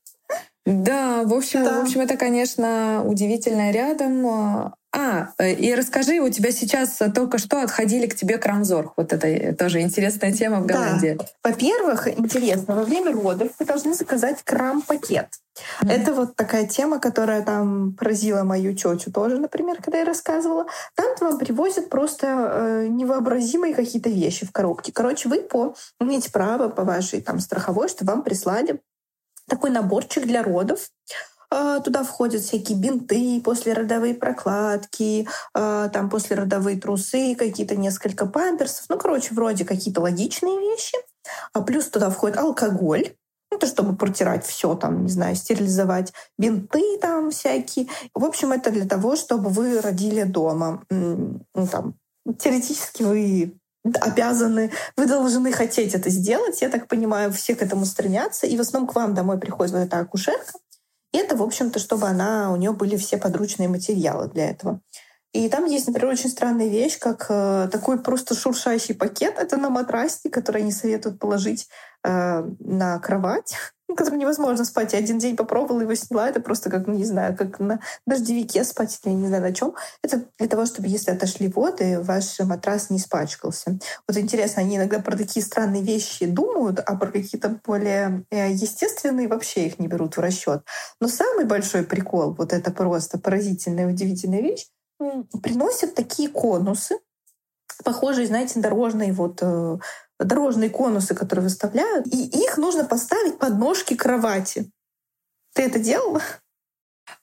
Да, в общем, да. в общем, это, конечно, удивительно рядом. А, э, и расскажи, у тебя сейчас только что отходили к тебе крамзор. Вот это тоже интересная тема в Голландии. Да. Во-первых, интересно, во время родов вы должны заказать крам-пакет. Mm-hmm. Это вот такая тема, которая там поразила мою тетю тоже, например, когда я рассказывала. Там вам привозят просто э, невообразимые какие-то вещи в коробке. Короче, вы по имеете право по вашей там страховой, что вам прислали такой наборчик для родов. А, туда входят всякие бинты, послеродовые прокладки, а, там послеродовые трусы, какие-то несколько памперсов. Ну, короче, вроде какие-то логичные вещи. А плюс туда входит алкоголь, это чтобы протирать все, там, не знаю, стерилизовать бинты там всякие. В общем, это для того, чтобы вы родили дома. Ну, там, теоретически вы обязаны, вы должны хотеть это сделать. Я так понимаю, все к этому стремятся. И в основном к вам домой приходит вот эта акушерка, и это, в общем-то, чтобы она, у нее были все подручные материалы для этого. И там есть, например, очень странная вещь, как э, такой просто шуршащий пакет. Это на матрасник, который они советуют положить э, на кровать, которым невозможно спать. Я один день попробовала его сняла. Это просто как, ну, не знаю, как на дождевике спать или не знаю на чем. Это для того, чтобы если отошли воды, ваш матрас не испачкался. Вот интересно, они иногда про такие странные вещи думают, а про какие-то более э, естественные вообще их не берут в расчет. Но самый большой прикол, вот это просто поразительная, удивительная вещь, приносят такие конусы, похожие, знаете, дорожные вот э, дорожные конусы, которые выставляют, и их нужно поставить под ножки кровати. Ты это делала?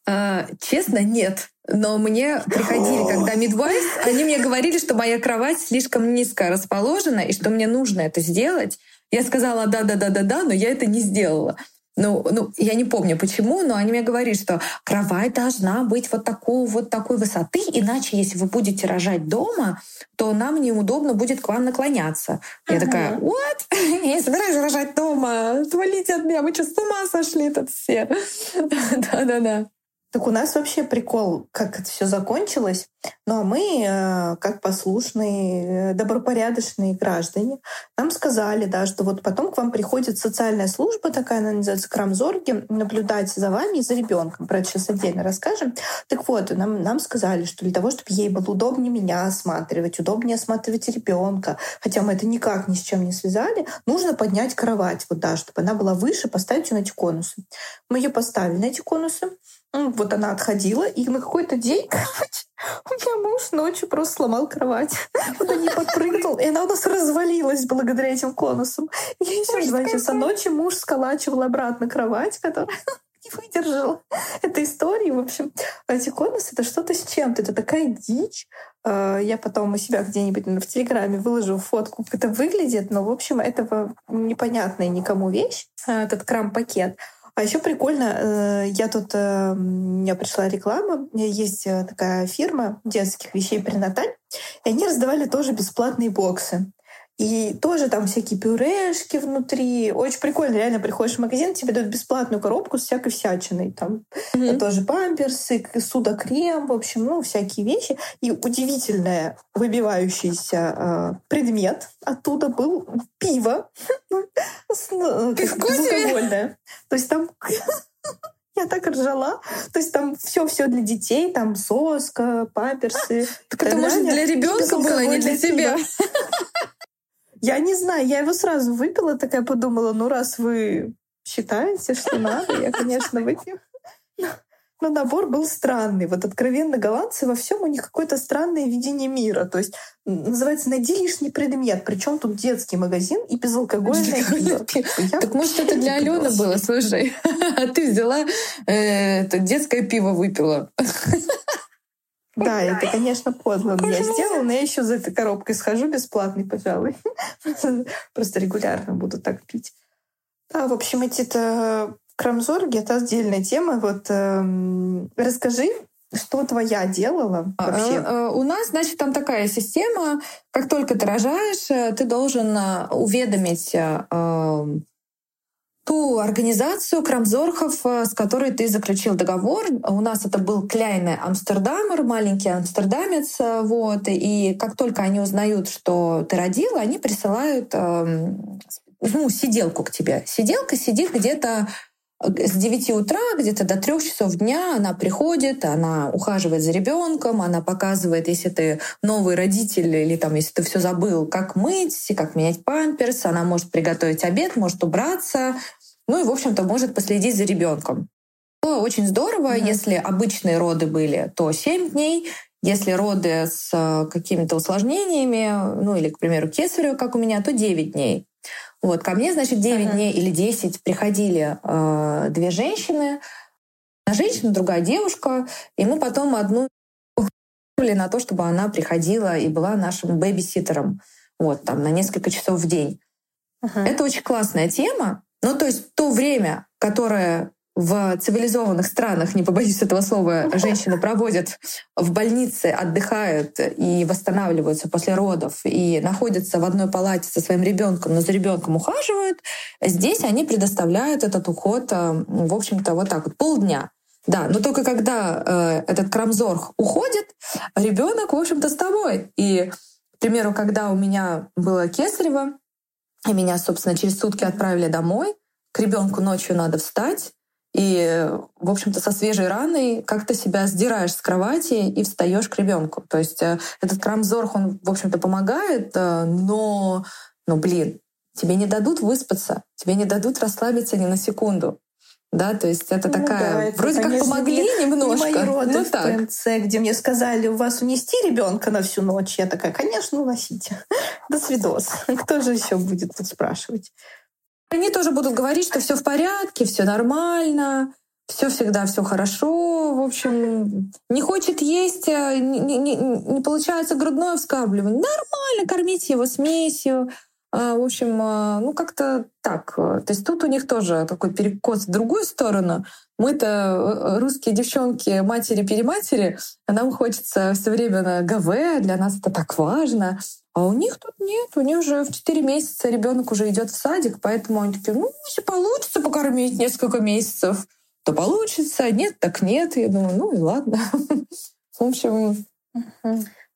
А, честно, нет. Но мне приходили, когда мидвайс, они мне говорили, что моя кровать слишком низко расположена и что мне нужно это сделать. Я сказала да-да-да-да-да, но я это не сделала. Ну, ну, я не помню почему, но они мне говорят, что кровать должна быть вот такой, вот такой высоты, иначе, если вы будете рожать дома, то нам неудобно будет к вам наклоняться. Я такая, what? Я не собираюсь рожать дома. Отвалите от меня, вы что, с ума сошли тут все? Да-да-да. Так у нас вообще прикол, как это все закончилось. Ну а мы, э, как послушные, э, добропорядочные граждане, нам сказали, да, что вот потом к вам приходит социальная служба, такая она называется Крамзорги, наблюдать за вами и за ребенком. Про это сейчас отдельно расскажем. Так вот, нам, нам сказали, что для того, чтобы ей было удобнее меня осматривать, удобнее осматривать ребенка, хотя мы это никак ни с чем не связали, нужно поднять кровать, вот да, чтобы она была выше, поставить ее на эти конусы. Мы ее поставили на эти конусы, вот она отходила, и на какой-то день, короче, у меня муж ночью просто сломал кровать. Вот он не подпрыгнул, и она у нас развалилась благодаря этим конусам. Я еще в 2 часа ночи муж сколачивал обратно кровать, которая не выдержала этой истории. В общем, эти конусы — это что-то с чем-то. Это такая дичь. А, я потом у себя где-нибудь в Телеграме выложу фотку, как это выглядит. Но, в общем, это непонятная никому вещь, а, этот крам-пакет. А еще прикольно, э, я тут, э, у меня пришла реклама, есть э, такая фирма детских вещей «Пренаталь», и они раздавали тоже бесплатные боксы. И тоже там всякие пюрешки внутри. Очень прикольно. Реально приходишь в магазин, тебе дают бесплатную коробку с всякой всячиной. Там mm-hmm. тоже памперсы, судокрем, в общем, ну, всякие вещи. И удивительный выбивающийся э, предмет оттуда был пиво. Ну, Безалкогольное. То есть там я так ржала. То есть там все-все для детей, там соска, памперсы. Так это может для ребенка было, а не для тебя. Я не знаю, я его сразу выпила, такая подумала, ну раз вы считаете, что надо, я, конечно, выпью. Но набор был странный. Вот откровенно голландцы во всем у них какое-то странное видение мира. То есть называется «найди лишний предмет». Причем тут детский магазин и безалкогольное пиво. Так может это для Алены было, слушай. А ты взяла э, детское пиво выпила. Да, это, конечно, подло я сделала, но я еще за этой коробкой схожу бесплатный, пожалуй. Просто регулярно буду так пить. Да, в общем, эти-то крамзорги — это отдельная тема. Вот э, расскажи, что твоя делала а, вообще? А, у нас, значит, там такая система. Как только ты рожаешь, э, ты должен э, уведомить ту организацию Крамзорхов, э, с которой ты заключил договор. У нас это был Кляйне Амстердамер, маленький амстердамец. Э, вот. И как только они узнают, что ты родила, они присылают э, ну, сиделку к тебе. Сиделка сидит где-то с 9 утра где-то до 3 часов дня она приходит, она ухаживает за ребенком, она показывает, если ты новый родитель или там, если ты все забыл, как мыть, как менять памперс, она может приготовить обед, может убраться, ну и, в общем-то, может последить за ребенком. Очень здорово, mm-hmm. если обычные роды были, то 7 дней, если роды с э, какими-то усложнениями, ну или, к примеру, кесарево, как у меня, то 9 дней. Вот, ко мне, значит, 9 uh-huh. дней или 10 приходили э, две женщины. Одна женщина, другая девушка. И мы потом одну на то, чтобы она приходила и была нашим бэбиситером. Вот, там, на несколько часов в день. Uh-huh. Это очень классная тема. Ну, то есть то время, которое в цивилизованных странах, не побоюсь этого слова, женщины проводят в больнице, отдыхают и восстанавливаются после родов и находятся в одной палате со своим ребенком, но за ребенком ухаживают, здесь они предоставляют этот уход, э, в общем-то, вот так вот, полдня. Да, но только когда э, этот крамзорг уходит, ребенок, в общем-то, с тобой. И, к примеру, когда у меня было кесарево, и меня, собственно, через сутки отправили домой, к ребенку ночью надо встать, и, в общем-то, со свежей раной как-то себя сдираешь с кровати и встаешь к ребенку. То есть э, этот крамзорх, он, в общем-то, помогает, э, но, но, блин, тебе не дадут выспаться, тебе не дадут расслабиться ни на секунду. Да, то есть это ну, такая... Да, это, вроде конечно, как помогли не, немножко. Не мои роды ну, в так. ПМЦ, где мне сказали, у вас унести ребенка на всю ночь. Я такая, конечно, уносите. До свидос. Кто же еще будет тут спрашивать? Они тоже будут говорить, что все в порядке, все нормально, все всегда все хорошо. В общем, не хочет есть, э, не, не, не получается грудное вскабливание. Нормально, кормите его смесью. А, в общем, а, ну как-то так. То есть тут у них тоже такой перекос в другую сторону. Мы-то э, русские девчонки, матери-перематери, а нам хочется все время на ГВ, для нас это так важно. А у них тут нет, у них уже в 4 месяца ребенок уже идет в садик, поэтому они такие, ну, если получится покормить несколько месяцев, то получится, нет, так нет. Я думаю, ну и ладно. В общем,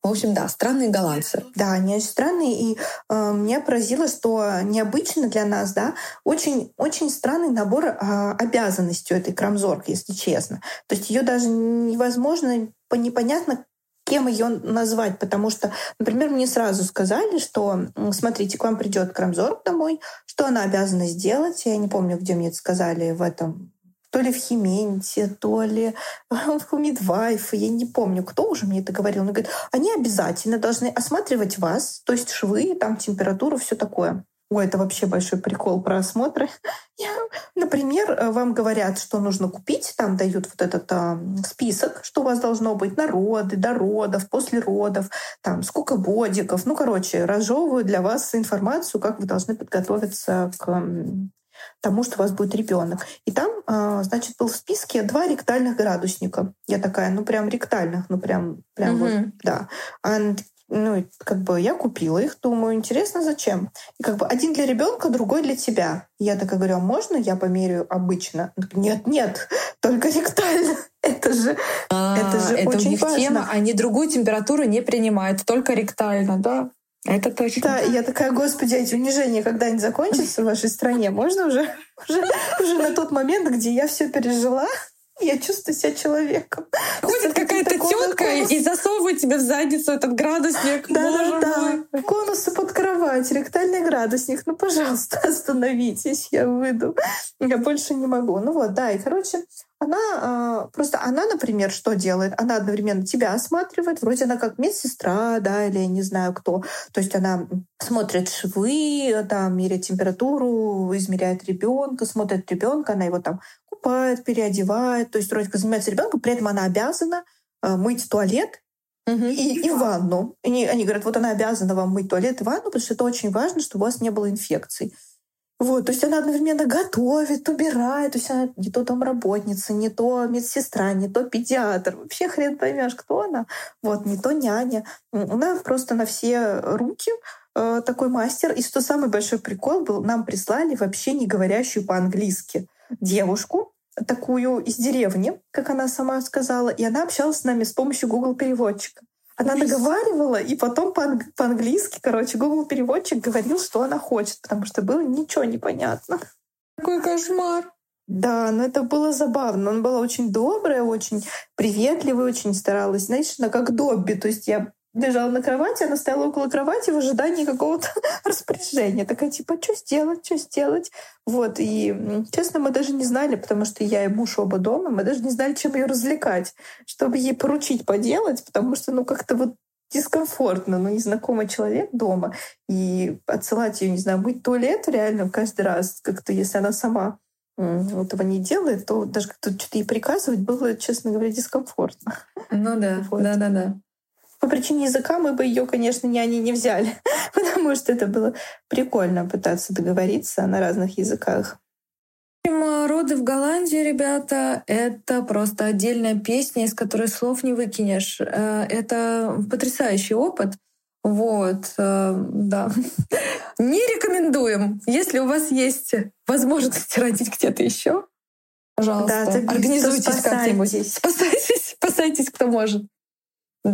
в общем, да, странные голландцы. Да, они очень странные. И э, меня поразило, что необычно для нас, да, очень, очень странный набор э, обязанностей у этой Крамзорг, если честно. То есть ее даже невозможно, непонятно, кем ее назвать, потому что, например, мне сразу сказали, что, смотрите, к вам придет Крамзор домой, что она обязана сделать. Я не помню, где мне это сказали в этом то ли в Хименте, то ли в Мидвайф, я не помню, кто уже мне это говорил. Он говорит, они обязательно должны осматривать вас, то есть швы, там температуру, все такое. Ой, это вообще большой прикол про осмотры. Я, например, э, вам говорят, что нужно купить, там дают вот этот э, список, что у вас должно быть на роды, до родов, после родов, там сколько бодиков. Ну, короче, разжевывают для вас информацию, как вы должны подготовиться к тому, что у вас будет ребенок. И там, а, значит, был в списке два ректальных градусника. Я такая, ну прям ректальных, ну прям, прям угу. вот, да. А ну, как бы я купила их, думаю, интересно, зачем? И как бы один для ребенка, другой для тебя. я такая говорю, а можно я померяю обычно? Нет, нет, только ректально. Это же, а, это же это очень важно. Тема, они другую температуру не принимают, только ректально, да? Это точно. Да, и я такая, господи, эти унижения когда-нибудь закончатся в вашей стране? Можно уже, уже, уже на тот момент, где я все пережила, я чувствую себя человеком. Ходит какая-то тетка и засовывает тебе в задницу этот градусник. Да, да, да. Конусы под кровать, ректальный градусник. Ну, пожалуйста, остановитесь, я выйду. Я больше не могу. Ну вот, да, и, короче, она э, просто она, например, что делает? Она одновременно тебя осматривает, вроде она как медсестра, да, или не знаю кто. То есть она смотрит швы, там меряет температуру, измеряет ребенка, смотрит ребенка, она его там купает, переодевает, то есть вроде как занимается ребенком, при этом она обязана э, мыть туалет и, и ванну. И они говорят, вот она обязана вам мыть туалет и ванну, потому что это очень важно, чтобы у вас не было инфекций. Вот, то есть она одновременно готовит, убирает, то есть она не то там работница, не то медсестра, не то педиатр. Вообще хрен поймешь, кто она. Вот, не то няня. Она просто на все руки э, такой мастер. И что самый большой прикол был, нам прислали вообще не говорящую по-английски девушку, такую из деревни, как она сама сказала, и она общалась с нами с помощью Google переводчика. Она договаривала, и потом по-английски, короче, Google переводчик говорил, что она хочет, потому что было ничего непонятно. Какой кошмар. Да, но это было забавно. Она была очень добрая, очень приветливая, очень старалась, знаешь, она как Добби. То есть я лежала на кровати, она стояла около кровати в ожидании какого-то распоряжения. Такая, типа, что сделать, что сделать? Вот, и, честно, мы даже не знали, потому что я и муж оба дома, мы даже не знали, чем ее развлекать, чтобы ей поручить поделать, потому что, ну, как-то вот дискомфортно, ну, незнакомый человек дома, и отсылать ее, не знаю, быть туалет реально каждый раз, как-то, если она сама этого не делает, то даже как-то что-то ей приказывать было, честно говоря, дискомфортно. Ну да, вот. да, да, да по причине языка мы бы ее, конечно, няни не взяли, потому что это было прикольно пытаться договориться на разных языках. Роды в Голландии, ребята, это просто отдельная песня, из которой слов не выкинешь. Э, это потрясающий опыт. Вот, э, да. Не рекомендуем. Если у вас есть возможность родить где-то еще, пожалуйста, да, организуйтесь как-нибудь. Спасайтесь, спасайтесь, кто может.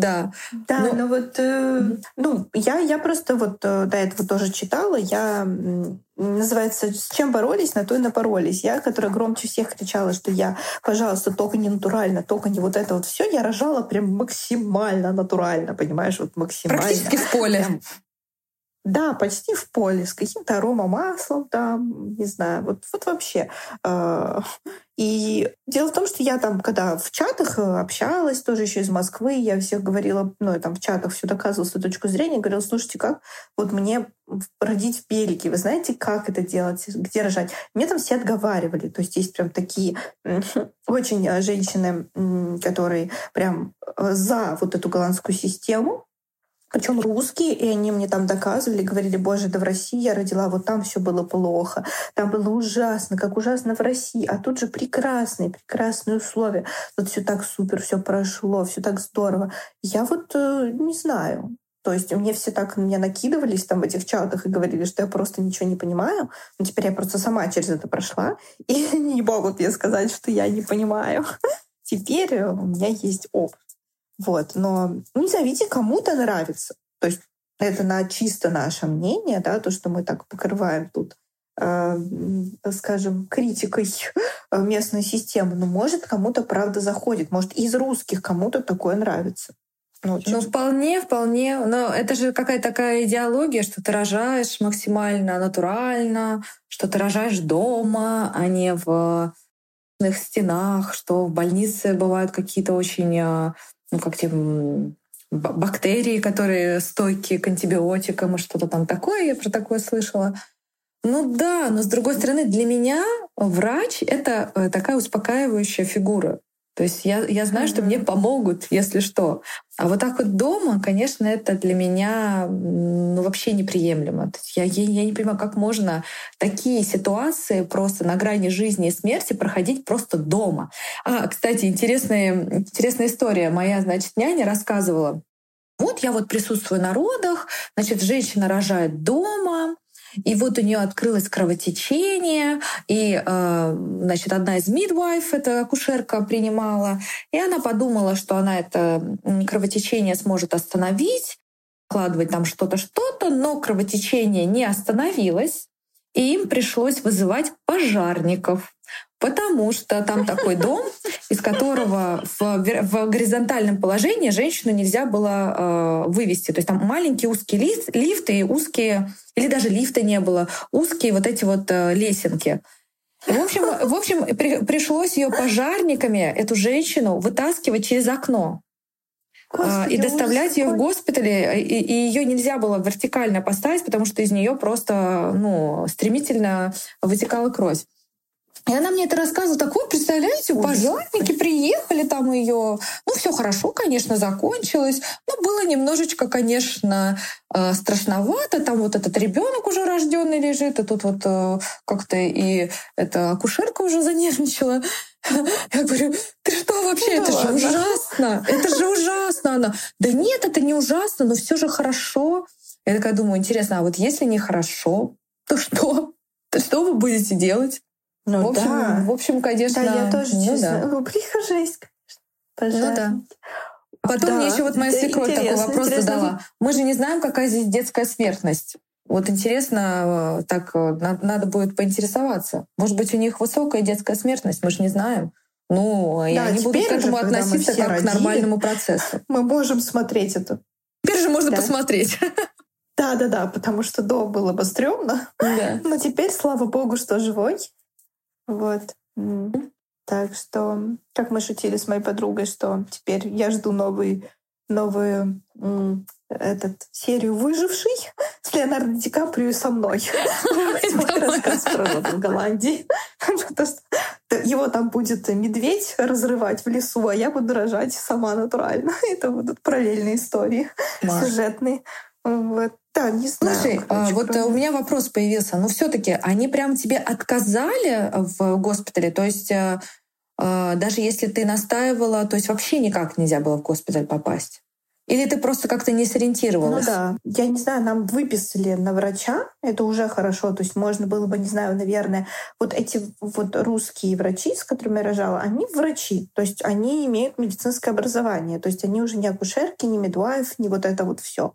Да. Да, но, ну но вот, э, ну, я, я просто вот э, до этого тоже читала, я, называется, с чем боролись, на то и напоролись. Я, которая громче всех кричала, что я, пожалуйста, только не натурально, только не вот это вот все, я рожала прям максимально натурально, понимаешь, вот максимально. Практически в поле. Прям, да, почти в поле, с каким-то аромамаслом там, не знаю, вот, вот вообще. А, и дело в том, что я там, когда в чатах э, общалась, тоже еще из Москвы, я всех говорила, ну, я там в чатах все доказывала свою точку зрения, говорила, слушайте, как вот мне родить в Белике, вы знаете, как это делать, где рожать? Мне там все отговаривали, то есть есть прям такие очень э, женщины, которые прям э, за вот эту голландскую систему, причем русские, и они мне там доказывали, говорили, боже, да в России я родила, вот там все было плохо, там было ужасно, как ужасно в России, а тут же прекрасные, прекрасные условия, тут все так супер, все прошло, все так здорово. Я вот э, не знаю, то есть мне все так на меня накидывались там в этих чатах и говорили, что я просто ничего не понимаю. Но теперь я просто сама через это прошла, и не могут мне сказать, что я не понимаю. Теперь у меня есть опыт. Вот, но, ну, не знаю, видите, кому-то нравится. То есть это на чисто наше мнение, да, то, что мы так покрываем тут, э, скажем, критикой местной системы. Но может кому-то правда заходит, может из русских кому-то такое нравится. Ну, ну, вполне, вполне. Но это же какая-то такая идеология, что ты рожаешь максимально натурально, что ты рожаешь дома, а не в стенах, что в больнице бывают какие-то очень а, ну, как те бактерии, которые стойкие к антибиотикам и что-то там такое, я про такое слышала. Ну да, но с другой стороны, для меня врач — это э, такая успокаивающая фигура. То есть я, я знаю, что мне помогут, если что. А вот так вот дома, конечно, это для меня ну, вообще неприемлемо. То есть я, я, я не понимаю, как можно такие ситуации просто на грани жизни и смерти проходить просто дома. А, кстати, интересная, интересная история. Моя, значит, няня рассказывала, вот я вот присутствую на родах, значит, женщина рожает дома, и вот у нее открылось кровотечение, и, э, значит, одна из midwife, это акушерка, принимала, и она подумала, что она это кровотечение сможет остановить, вкладывать там что-то, что-то, но кровотечение не остановилось, и им пришлось вызывать пожарников. Потому что там такой дом, из которого в, в горизонтальном положении женщину нельзя было э, вывести. То есть там маленький узкий лифт, лифт и узкие, или даже лифта не было, узкие вот эти вот э, лесенки. В общем, в общем при, пришлось ее пожарниками, эту женщину, вытаскивать через окно. А, Господи, и доставлять ее в госпитале, и, и ее нельзя было вертикально поставить, потому что из нее просто ну, стремительно вытекала кровь. И она мне это рассказывала. Так вот, представляете, пожарники приехали, там ее... Ну, все хорошо, конечно, закончилось. Но было немножечко, конечно, э, страшновато. Там вот этот ребенок уже рожденный лежит, и тут вот э, как-то и эта акушерка уже занервничала. Я говорю, ты что вообще, это же ужасно, это же ужасно. Она, да нет, это не ужасно, но все же хорошо. Я такая думаю, интересно, а вот если нехорошо, то что? То что вы будете делать? Ну, в общем, да. в общем, конечно. Да, я тоже ну, честно. Да. Ну, жесть, конечно. Ну да. Потом да, мне еще вот моя свекровь такой вопрос интересно. задала. Мы же не знаем, какая здесь детская смертность. Вот интересно, э, так э, надо будет поинтересоваться. Может быть, у них высокая детская смертность, мы же не знаем. Ну, да, и они будут к этому уже, относиться как родили, к нормальному процессу. Мы можем смотреть это. Теперь же можно да. посмотреть. Да, да, да, потому что до было бы стрёмно. Да. Но теперь, слава богу, что живой. Вот. Так что, как мы шутили с моей подругой, что теперь я жду новый, новую этот, серию «Выживший» с Леонардо Ди Каприо со мной. Рассказ про в Голландии. Его там будет медведь разрывать в лесу, а я буду рожать сама натурально. Это будут параллельные истории сюжетные. Вот. Да, не знаю. Слушай, короче, а, вот кроме... у меня вопрос появился. Ну, все-таки они прям тебе отказали в госпитале? То есть э, э, даже если ты настаивала, то есть вообще никак нельзя было в госпиталь попасть? Или ты просто как-то не сориентировалась? Ну да. Я не знаю, нам выписали на врача, это уже хорошо. То есть можно было бы, не знаю, наверное, вот эти вот русские врачи, с которыми я рожала, они врачи. То есть они имеют медицинское образование. То есть они уже не акушерки, не медвайф, не вот это вот все.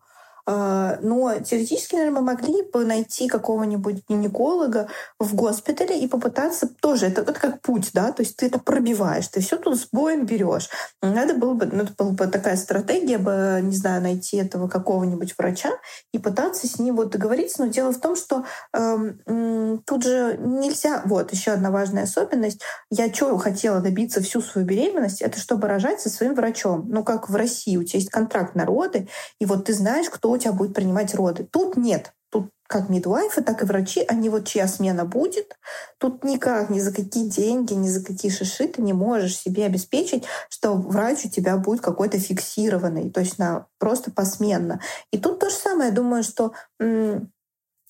А, но теоретически, наверное, мы могли бы найти какого-нибудь гинеколога в госпитале и попытаться тоже, это, это как путь, да, то есть ты это пробиваешь, ты все тут с боем берешь. Надо было бы, ну, это была бы такая стратегия бы, не знаю, найти этого какого-нибудь врача и пытаться с ним вот договориться. Но дело в том, что э, тут же нельзя, вот еще одна важная особенность. Я чего хотела добиться всю свою беременность, это чтобы рожать со своим врачом. Ну, как в России, у тебя есть контракт на роды, и вот ты знаешь, кто тебя будет принимать роды. Тут нет. Тут как мидвайфы, так и врачи, они вот чья смена будет. Тут никак, ни за какие деньги, ни за какие шиши ты не можешь себе обеспечить, что врач у тебя будет какой-то фиксированный, то есть на, просто посменно. И тут то же самое. Я думаю, что м-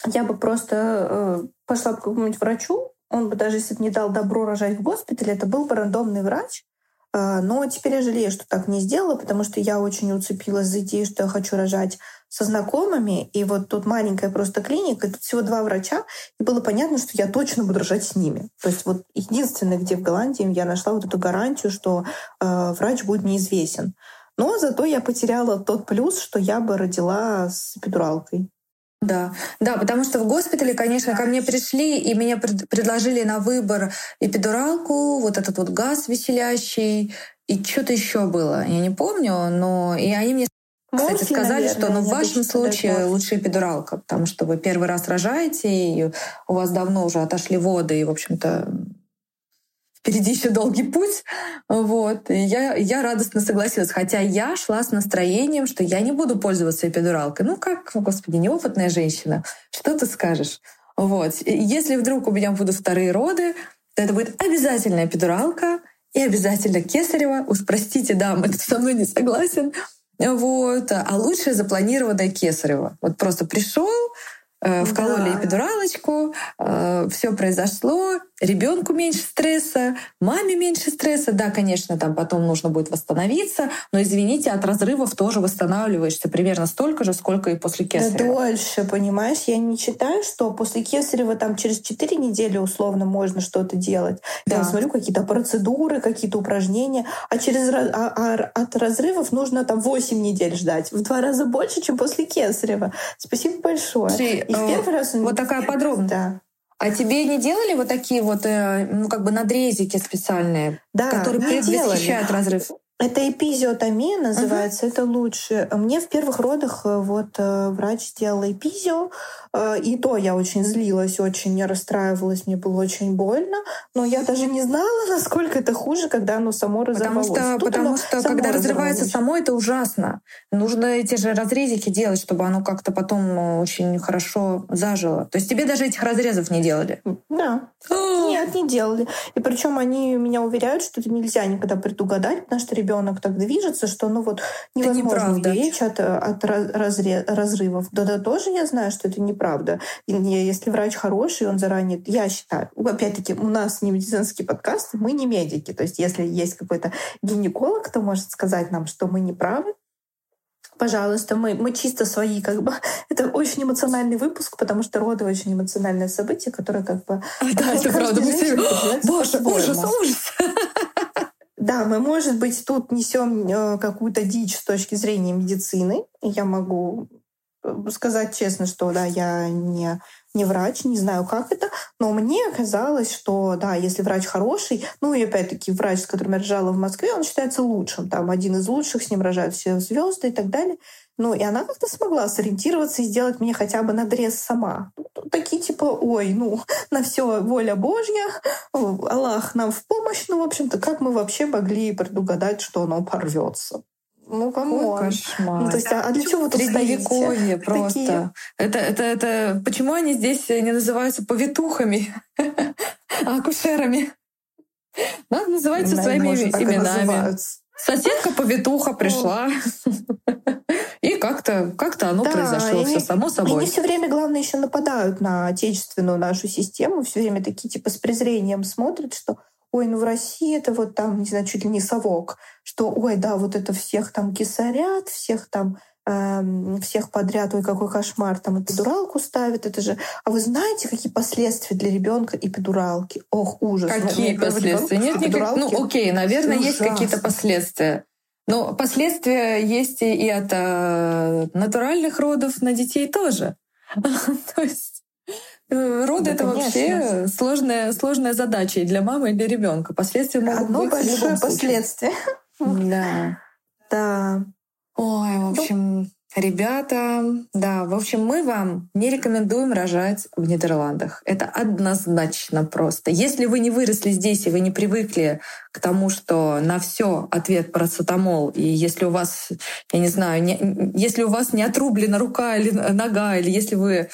я бы просто э, пошла к какому-нибудь врачу, он бы даже если бы не дал добро рожать в госпитале, это был бы рандомный врач, а, но теперь я жалею, что так не сделала, потому что я очень уцепилась за идею, что я хочу рожать со знакомыми. И вот тут маленькая просто клиника, тут всего два врача, и было понятно, что я точно буду рожать с ними. То есть вот единственное, где в Голландии я нашла вот эту гарантию, что э, врач будет неизвестен. Но зато я потеряла тот плюс, что я бы родила с эпидуралкой. Да, да, потому что в госпитале, конечно, ко мне пришли и мне пред предложили на выбор эпидуралку, вот этот вот газ веселящий, и что-то еще было, я не помню, но и они мне кстати, Морфи, сказали, наверное, что ну, в вашем случае лучше эпидуралка, потому что вы первый раз рожаете, и у вас давно уже отошли воды, и, в общем-то, впереди еще долгий путь. Вот. И я, я радостно согласилась. Хотя я шла с настроением, что я не буду пользоваться эпидуралкой. Ну как, господи, неопытная женщина. Что ты скажешь? Вот. И если вдруг у меня будут вторые роды, то это будет обязательно эпидуралка. и обязательно кесарево. Уж простите, дам, это со мной не согласен. Вот. А лучше запланированное кесарево. Вот просто пришел, вкололи да. эпидуралочку, э, все произошло, ребенку меньше стресса, маме меньше стресса. Да, конечно, там потом нужно будет восстановиться, но извините, от разрывов тоже восстанавливаешься примерно столько же, сколько и после кесарева. Да дольше, понимаешь? Я не считаю, что после кесарева там через 4 недели условно можно что-то делать. Да. Я смотрю какие-то процедуры, какие-то упражнения, а через а, а, от разрывов нужно там 8 недель ждать. В два раза больше, чем после кесарева. Спасибо большое. Ты и в первый раз вот такая подробность. Да. А тебе не делали вот такие вот, э, ну, как бы надрезики специальные, да, которые предвосхищают разрыв? Это эпизиотомия называется, uh-huh. это лучше. Мне в первых родах э, вот э, врач сделала эпизио, и то я очень злилась, очень расстраивалась, мне было очень больно, но я даже не знала, насколько это хуже, когда оно само разорвалось. Потому что, потому что когда разрывается само, это ужасно. Нужно эти же разрезики делать, чтобы оно как-то потом очень хорошо зажило. То есть тебе даже этих разрезов не делали? Да. Нет, не делали. И причем они меня уверяют, что это нельзя никогда предугадать, потому что ребенок так движется, что ну вот невозможно речь от, от разре, разрывов. Да-да, тоже я знаю, что это неправда. И если врач хороший, он заранее... Я считаю, опять-таки, у нас не медицинский подкаст, мы не медики. То есть если есть какой-то гинеколог, кто может сказать нам, что мы не правы, пожалуйста, мы, мы чисто свои, как бы. Это очень эмоциональный выпуск, потому что роды очень эмоциональное событие, которое как бы... Да, это правда. Мы все... Боже, ужас, ужас. Да, мы, может быть, тут несем э, какую-то дичь с точки зрения медицины. Я могу сказать честно, что да, я не, не врач, не знаю, как это, но мне казалось, что да, если врач хороший, ну и опять-таки врач, с которым я рожала в Москве, он считается лучшим, там один из лучших, с ним рожают все звезды и так далее. Ну, и она как-то смогла сориентироваться и сделать мне хотя бы надрез сама. Такие типа, ой, ну, на все воля Божья, Аллах нам в помощь. Ну, в общем-то, как мы вообще могли предугадать, что оно порвется? Ну, кому? Кошмар. Ну, то есть, а, для чего вы тут стоите? просто. Такие... Это, это, это... Почему они здесь не называются повитухами, а акушерами? Надо называться своими именами. Соседка повитуха пришла. И как-то как оно да, произошло, все само собой. Они все время, главное, еще нападают на отечественную нашу систему, все время такие типа с презрением смотрят, что ой, ну в России это вот там, не знаю, чуть ли не совок, что ой, да, вот это всех там кисарят, всех там эм, всех подряд, ой, какой кошмар, там эпидуралку ставят, это же... А вы знаете, какие последствия для ребенка эпидуралки? Ох, ужас. Какие ну, последствия? Нет никак... Ну, окей, наверное, есть какие-то последствия. Но последствия есть и от э, натуральных родов на детей тоже. То есть э, роды это вообще сложная, сложная задача и для мамы, и для ребенка. Последствия могут Одно быть большое последствие. Да. Да. Ой, в общем, Ребята, да, в общем, мы вам не рекомендуем рожать в Нидерландах. Это однозначно просто. Если вы не выросли здесь и вы не привыкли к тому, что на все ответ парацетамол, и если у вас, я не знаю, не, если у вас не отрублена рука или нога, или если вы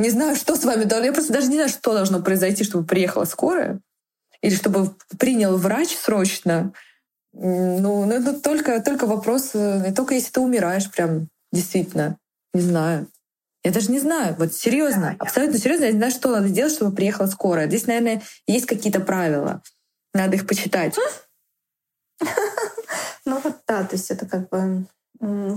не знаю, что с вами должно, я просто даже не знаю, что должно произойти, чтобы приехала скорая, или чтобы принял врач срочно. Ну, ну это только, только вопрос, э, только если ты умираешь прям Действительно. Не знаю. Я даже не знаю. Вот серьезно, да, абсолютно серьезно, я не знаю, что надо сделать, чтобы приехала скорая. Здесь, наверное, есть какие-то правила. Надо их почитать. Ну вот да, то есть это как бы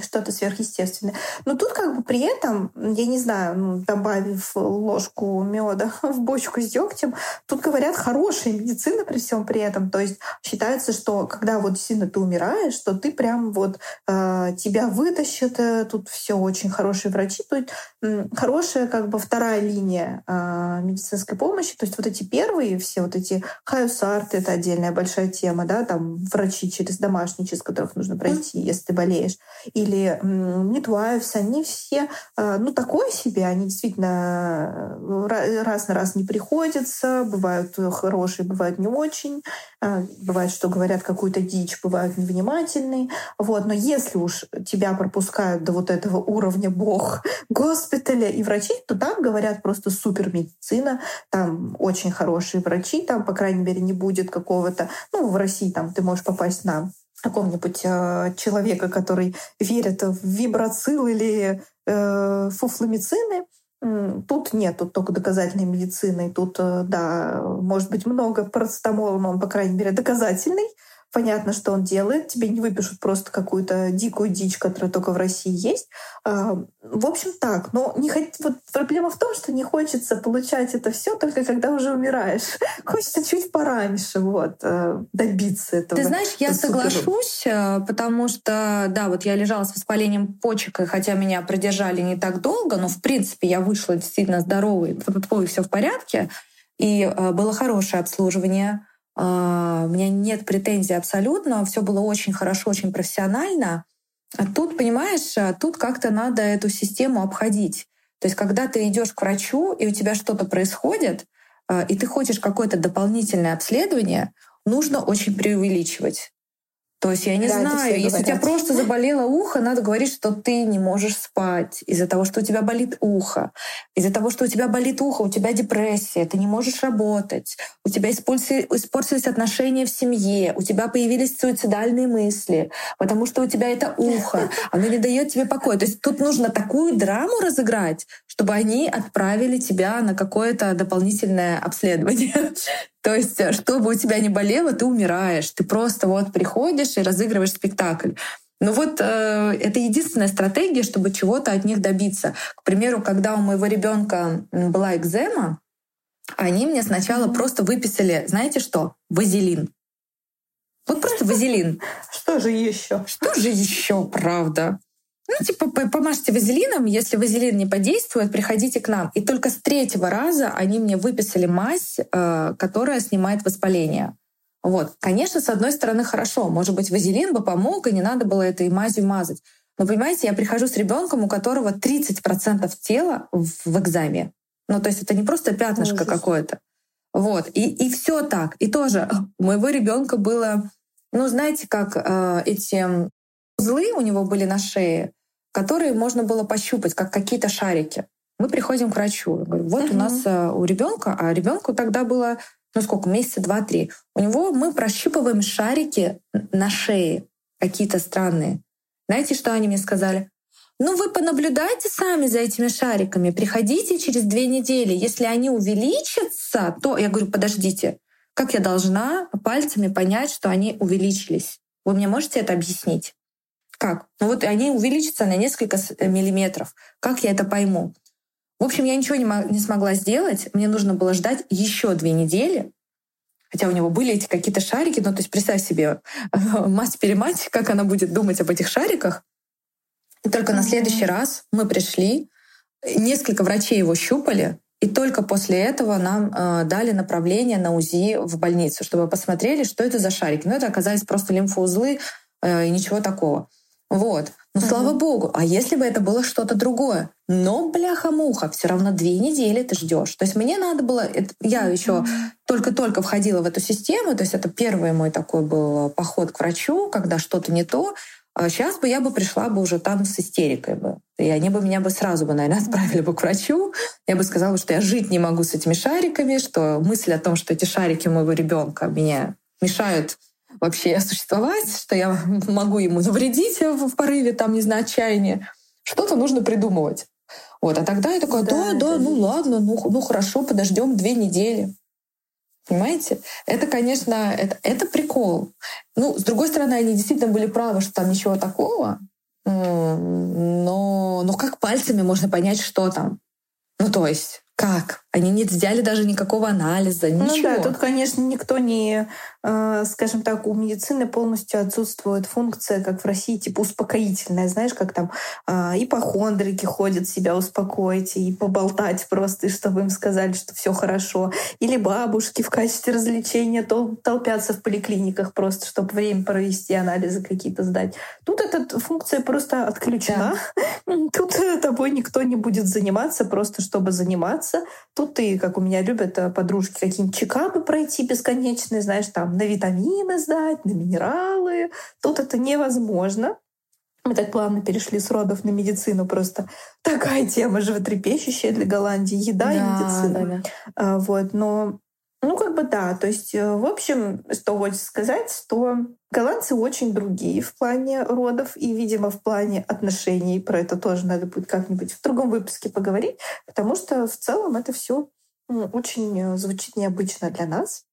что-то сверхъестественное. Но тут как бы при этом, я не знаю, ну, добавив ложку меда в бочку с дегтем, тут говорят хорошая медицина при всем при этом. То есть считается, что когда вот сильно ты умираешь, что ты прям вот э, тебя вытащат, э, тут все очень хорошие врачи, есть э, хорошая как бы вторая линия э, медицинской помощи. То есть вот эти первые все вот эти хаюсарты, это отдельная большая тема, да, там врачи через домашний, через которых нужно пройти, если ты болеешь. Или Midwives, они все, э, ну, такое себе, они действительно э, раз на раз не приходятся, бывают хорошие, бывают не очень, бывает, что говорят какую-то дичь, бывают невнимательные, вот, но если уж тебя пропускают до вот этого уровня бог госпиталя и врачей, то там говорят просто супер медицина, там очень хорошие врачи, там, по крайней мере, не будет какого-то, ну, в России там ты можешь попасть на какого-нибудь э, человека, который верит в вибрацил или э, фуфломицины. Тут нет, тут только доказательной медицины. Тут, э, да, может быть много парацетамола, но он, по крайней мере, доказательный понятно, что он делает, тебе не выпишут просто какую-то дикую дичь, которая только в России есть. А, в общем, так. Но не хот... вот проблема в том, что не хочется получать это все только когда уже умираешь. Хочется чуть пораньше вот, э, добиться этого. Ты знаешь, я соглашусь, э, потому что, да, вот я лежала с воспалением почек, и хотя меня продержали не так долго, но, в принципе, я вышла действительно здоровой, все в порядке, и э, было хорошее обслуживание у меня нет претензий абсолютно, все было очень хорошо, очень профессионально. А тут, понимаешь, а тут как-то надо эту систему обходить. То есть, когда ты идешь к врачу, и у тебя что-то происходит, а, и ты хочешь какое-то дополнительное обследование, нужно очень преувеличивать. То есть я не да, знаю, если говорят. у тебя просто заболело ухо, надо говорить, что ты не можешь спать из-за того, что у тебя болит ухо, из-за того, что у тебя болит ухо, у тебя депрессия, ты не можешь работать, у тебя испортились отношения в семье, у тебя появились суицидальные мысли, потому что у тебя это ухо, оно не дает тебе покоя. То есть тут нужно такую драму разыграть, чтобы они отправили тебя на какое-то дополнительное обследование. То есть, э, чтобы у тебя не болело, ты умираешь. Ты просто вот приходишь и разыгрываешь спектакль. Ну вот э, это единственная стратегия, чтобы чего-то от них добиться. К примеру, когда у моего ребенка была экзема, они мне сначала mm-hmm. просто выписали, знаете что, вазелин. Вот просто вазелин. Что же еще? Что же еще, правда? Ну, типа, помажьте вазелином, если вазелин не подействует, приходите к нам. И только с третьего раза они мне выписали мазь, э, которая снимает воспаление. Вот. Конечно, с одной стороны, хорошо. Может быть, вазелин бы помог, и не надо было этой мазью мазать. Но, понимаете, я прихожу с ребенком, у которого 30% тела в экзаме. Ну, то есть это не просто пятнышко какое-то. Вот. И, и все так. И тоже у моего ребенка было, ну, знаете, как э, эти узлы у него были на шее, которые можно было пощупать, как какие-то шарики. Мы приходим к врачу. Я говорю, вот у нас э, у ребенка, а ребенку тогда было, ну сколько, месяца два-три. У него мы прощупываем шарики на шее, какие-то странные. Знаете, что они мне сказали? Ну, вы понаблюдайте сами за этими шариками, приходите через две недели. Если они увеличатся, то я говорю, подождите, как я должна пальцами понять, что они увеличились? Вы мне можете это объяснить? Как? Ну вот они увеличатся на несколько э, миллиметров. Как я это пойму? В общем, я ничего не, не смогла сделать. Мне нужно было ждать еще две недели. Хотя у него были эти какие-то шарики. Ну, то есть представь себе, мать-перемать, как она будет думать об этих шариках. И только на следующий раз мы пришли, несколько врачей его щупали, и только после этого нам э, дали направление на УЗИ в больницу, чтобы посмотрели, что это за шарики. Ну, это оказались просто лимфоузлы э, и ничего такого. Вот. Но угу. слава богу, а если бы это было что-то другое? Но, бляха-муха, все равно две недели ты ждешь. То есть мне надо было... Это, я еще только-только входила в эту систему, то есть это первый мой такой был поход к врачу, когда что-то не то. А сейчас бы я бы пришла бы уже там с истерикой бы. И они бы меня бы сразу бы, наверное, отправили бы к врачу. Я бы сказала, что я жить не могу с этими шариками, что мысль о том, что эти шарики моего ребенка меня мешают вообще существовать, что я могу ему навредить в порыве, там, не знаю, отчаяния. Что-то нужно придумывать. Вот, а тогда я такая, да, да, да ну ладно, ну, ну хорошо, подождем две недели. Понимаете? Это, конечно, это, это прикол. Ну, с другой стороны, они действительно были правы, что там ничего такого. Но, но как пальцами можно понять, что там? Ну, то есть, как? Они не взяли даже никакого анализа, ничего. Ну да, тут, конечно, никто не, э, скажем так, у медицины полностью отсутствует функция, как в России, типа успокоительная, знаешь, как там э, ипохондрики ходят себя успокоить и поболтать просто, и чтобы им сказали, что все хорошо. Или бабушки в качестве развлечения тол толпятся в поликлиниках просто, чтобы время провести, анализы какие-то сдать. Тут эта функция просто отключена. Да. Тут тобой никто не будет заниматься, просто чтобы заниматься. Тут ты, как у меня любят э, подружки, какие-нибудь чекапы пройти бесконечные, знаешь, там на витамины сдать, на минералы. Тут это невозможно. Мы так плавно перешли с родов на медицину. Просто такая тема животрепещущая для Голландии. Еда да, и медицина. Да, да. А, вот. Но ну, как бы да. То есть, э, в общем, что хочется сказать, что голландцы очень другие в плане родов и, видимо, в плане отношений. Про это тоже надо будет как-нибудь в другом выпуске поговорить, потому что в целом это все очень э, звучит необычно для нас.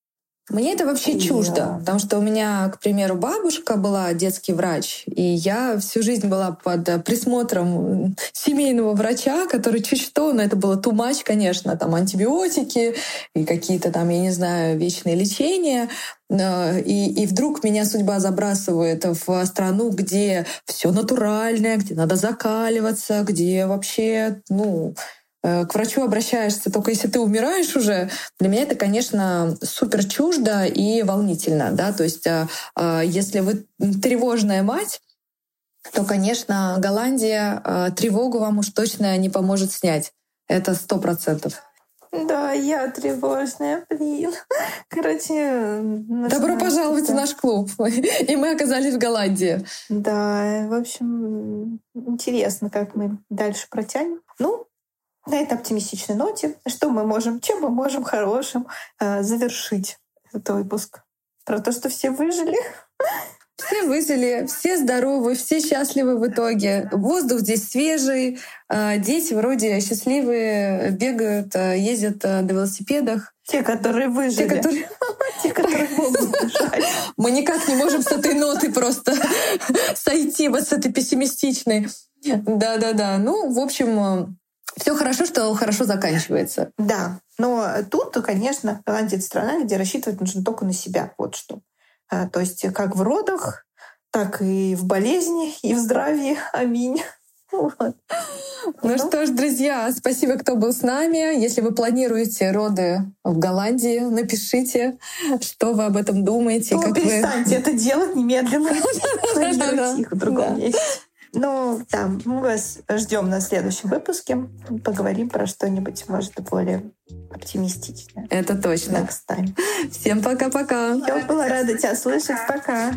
Мне это вообще чуждо, потому что у меня, к примеру, бабушка была детский врач, и я всю жизнь была под присмотром семейного врача, который чуть что, но это было much, конечно, там антибиотики и какие-то там, я не знаю, вечные лечения. Э, и, и вдруг меня судьба забрасывает в страну, где все натуральное, где надо закаливаться, где вообще, ну, Э, к врачу обращаешься только если ты умираешь уже, для меня это, конечно, супер чуждо и волнительно. Да? То есть э, э, если вы тревожная мать, то, конечно, Голландия тревогу вам уж точно не поможет снять. Это сто процентов. Да, я тревожная, блин. Короче... Добро пожаловать да. в наш клуб. И мы оказались в Голландии. Да, в общем, интересно, как мы дальше протянем. Ну, на этой оптимистичной ноте, что мы можем, чем мы можем хорошим э, завершить этот выпуск? Про то, что все выжили. Все выжили, все здоровы, все счастливы в итоге. Воздух здесь свежий, э, дети вроде счастливые, бегают, э, ездят э, на велосипедах. Те, которые выжили. Те, которые, Те, которые Мы никак не можем с этой ноты просто сойти, вот с этой пессимистичной. Да-да-да. Ну, в общем, все хорошо, что хорошо заканчивается. Да, но тут, конечно, Голландия — это страна, где рассчитывать нужно только на себя. Вот что. А, то есть как в родах, так и в болезни, и в здравии. Аминь. Вот. Ну, ну что ж, друзья, спасибо, кто был с нами. Если вы планируете роды в Голландии, напишите, что вы об этом думаете. Ну, как перестаньте вы... это делать немедленно. В другом месте. Ну, да, мы вас ждем на следующем выпуске. Поговорим про что-нибудь, может, более оптимистичное. Это точно. Next time. Всем пока-пока. Я была рада тебя слышать. Пока.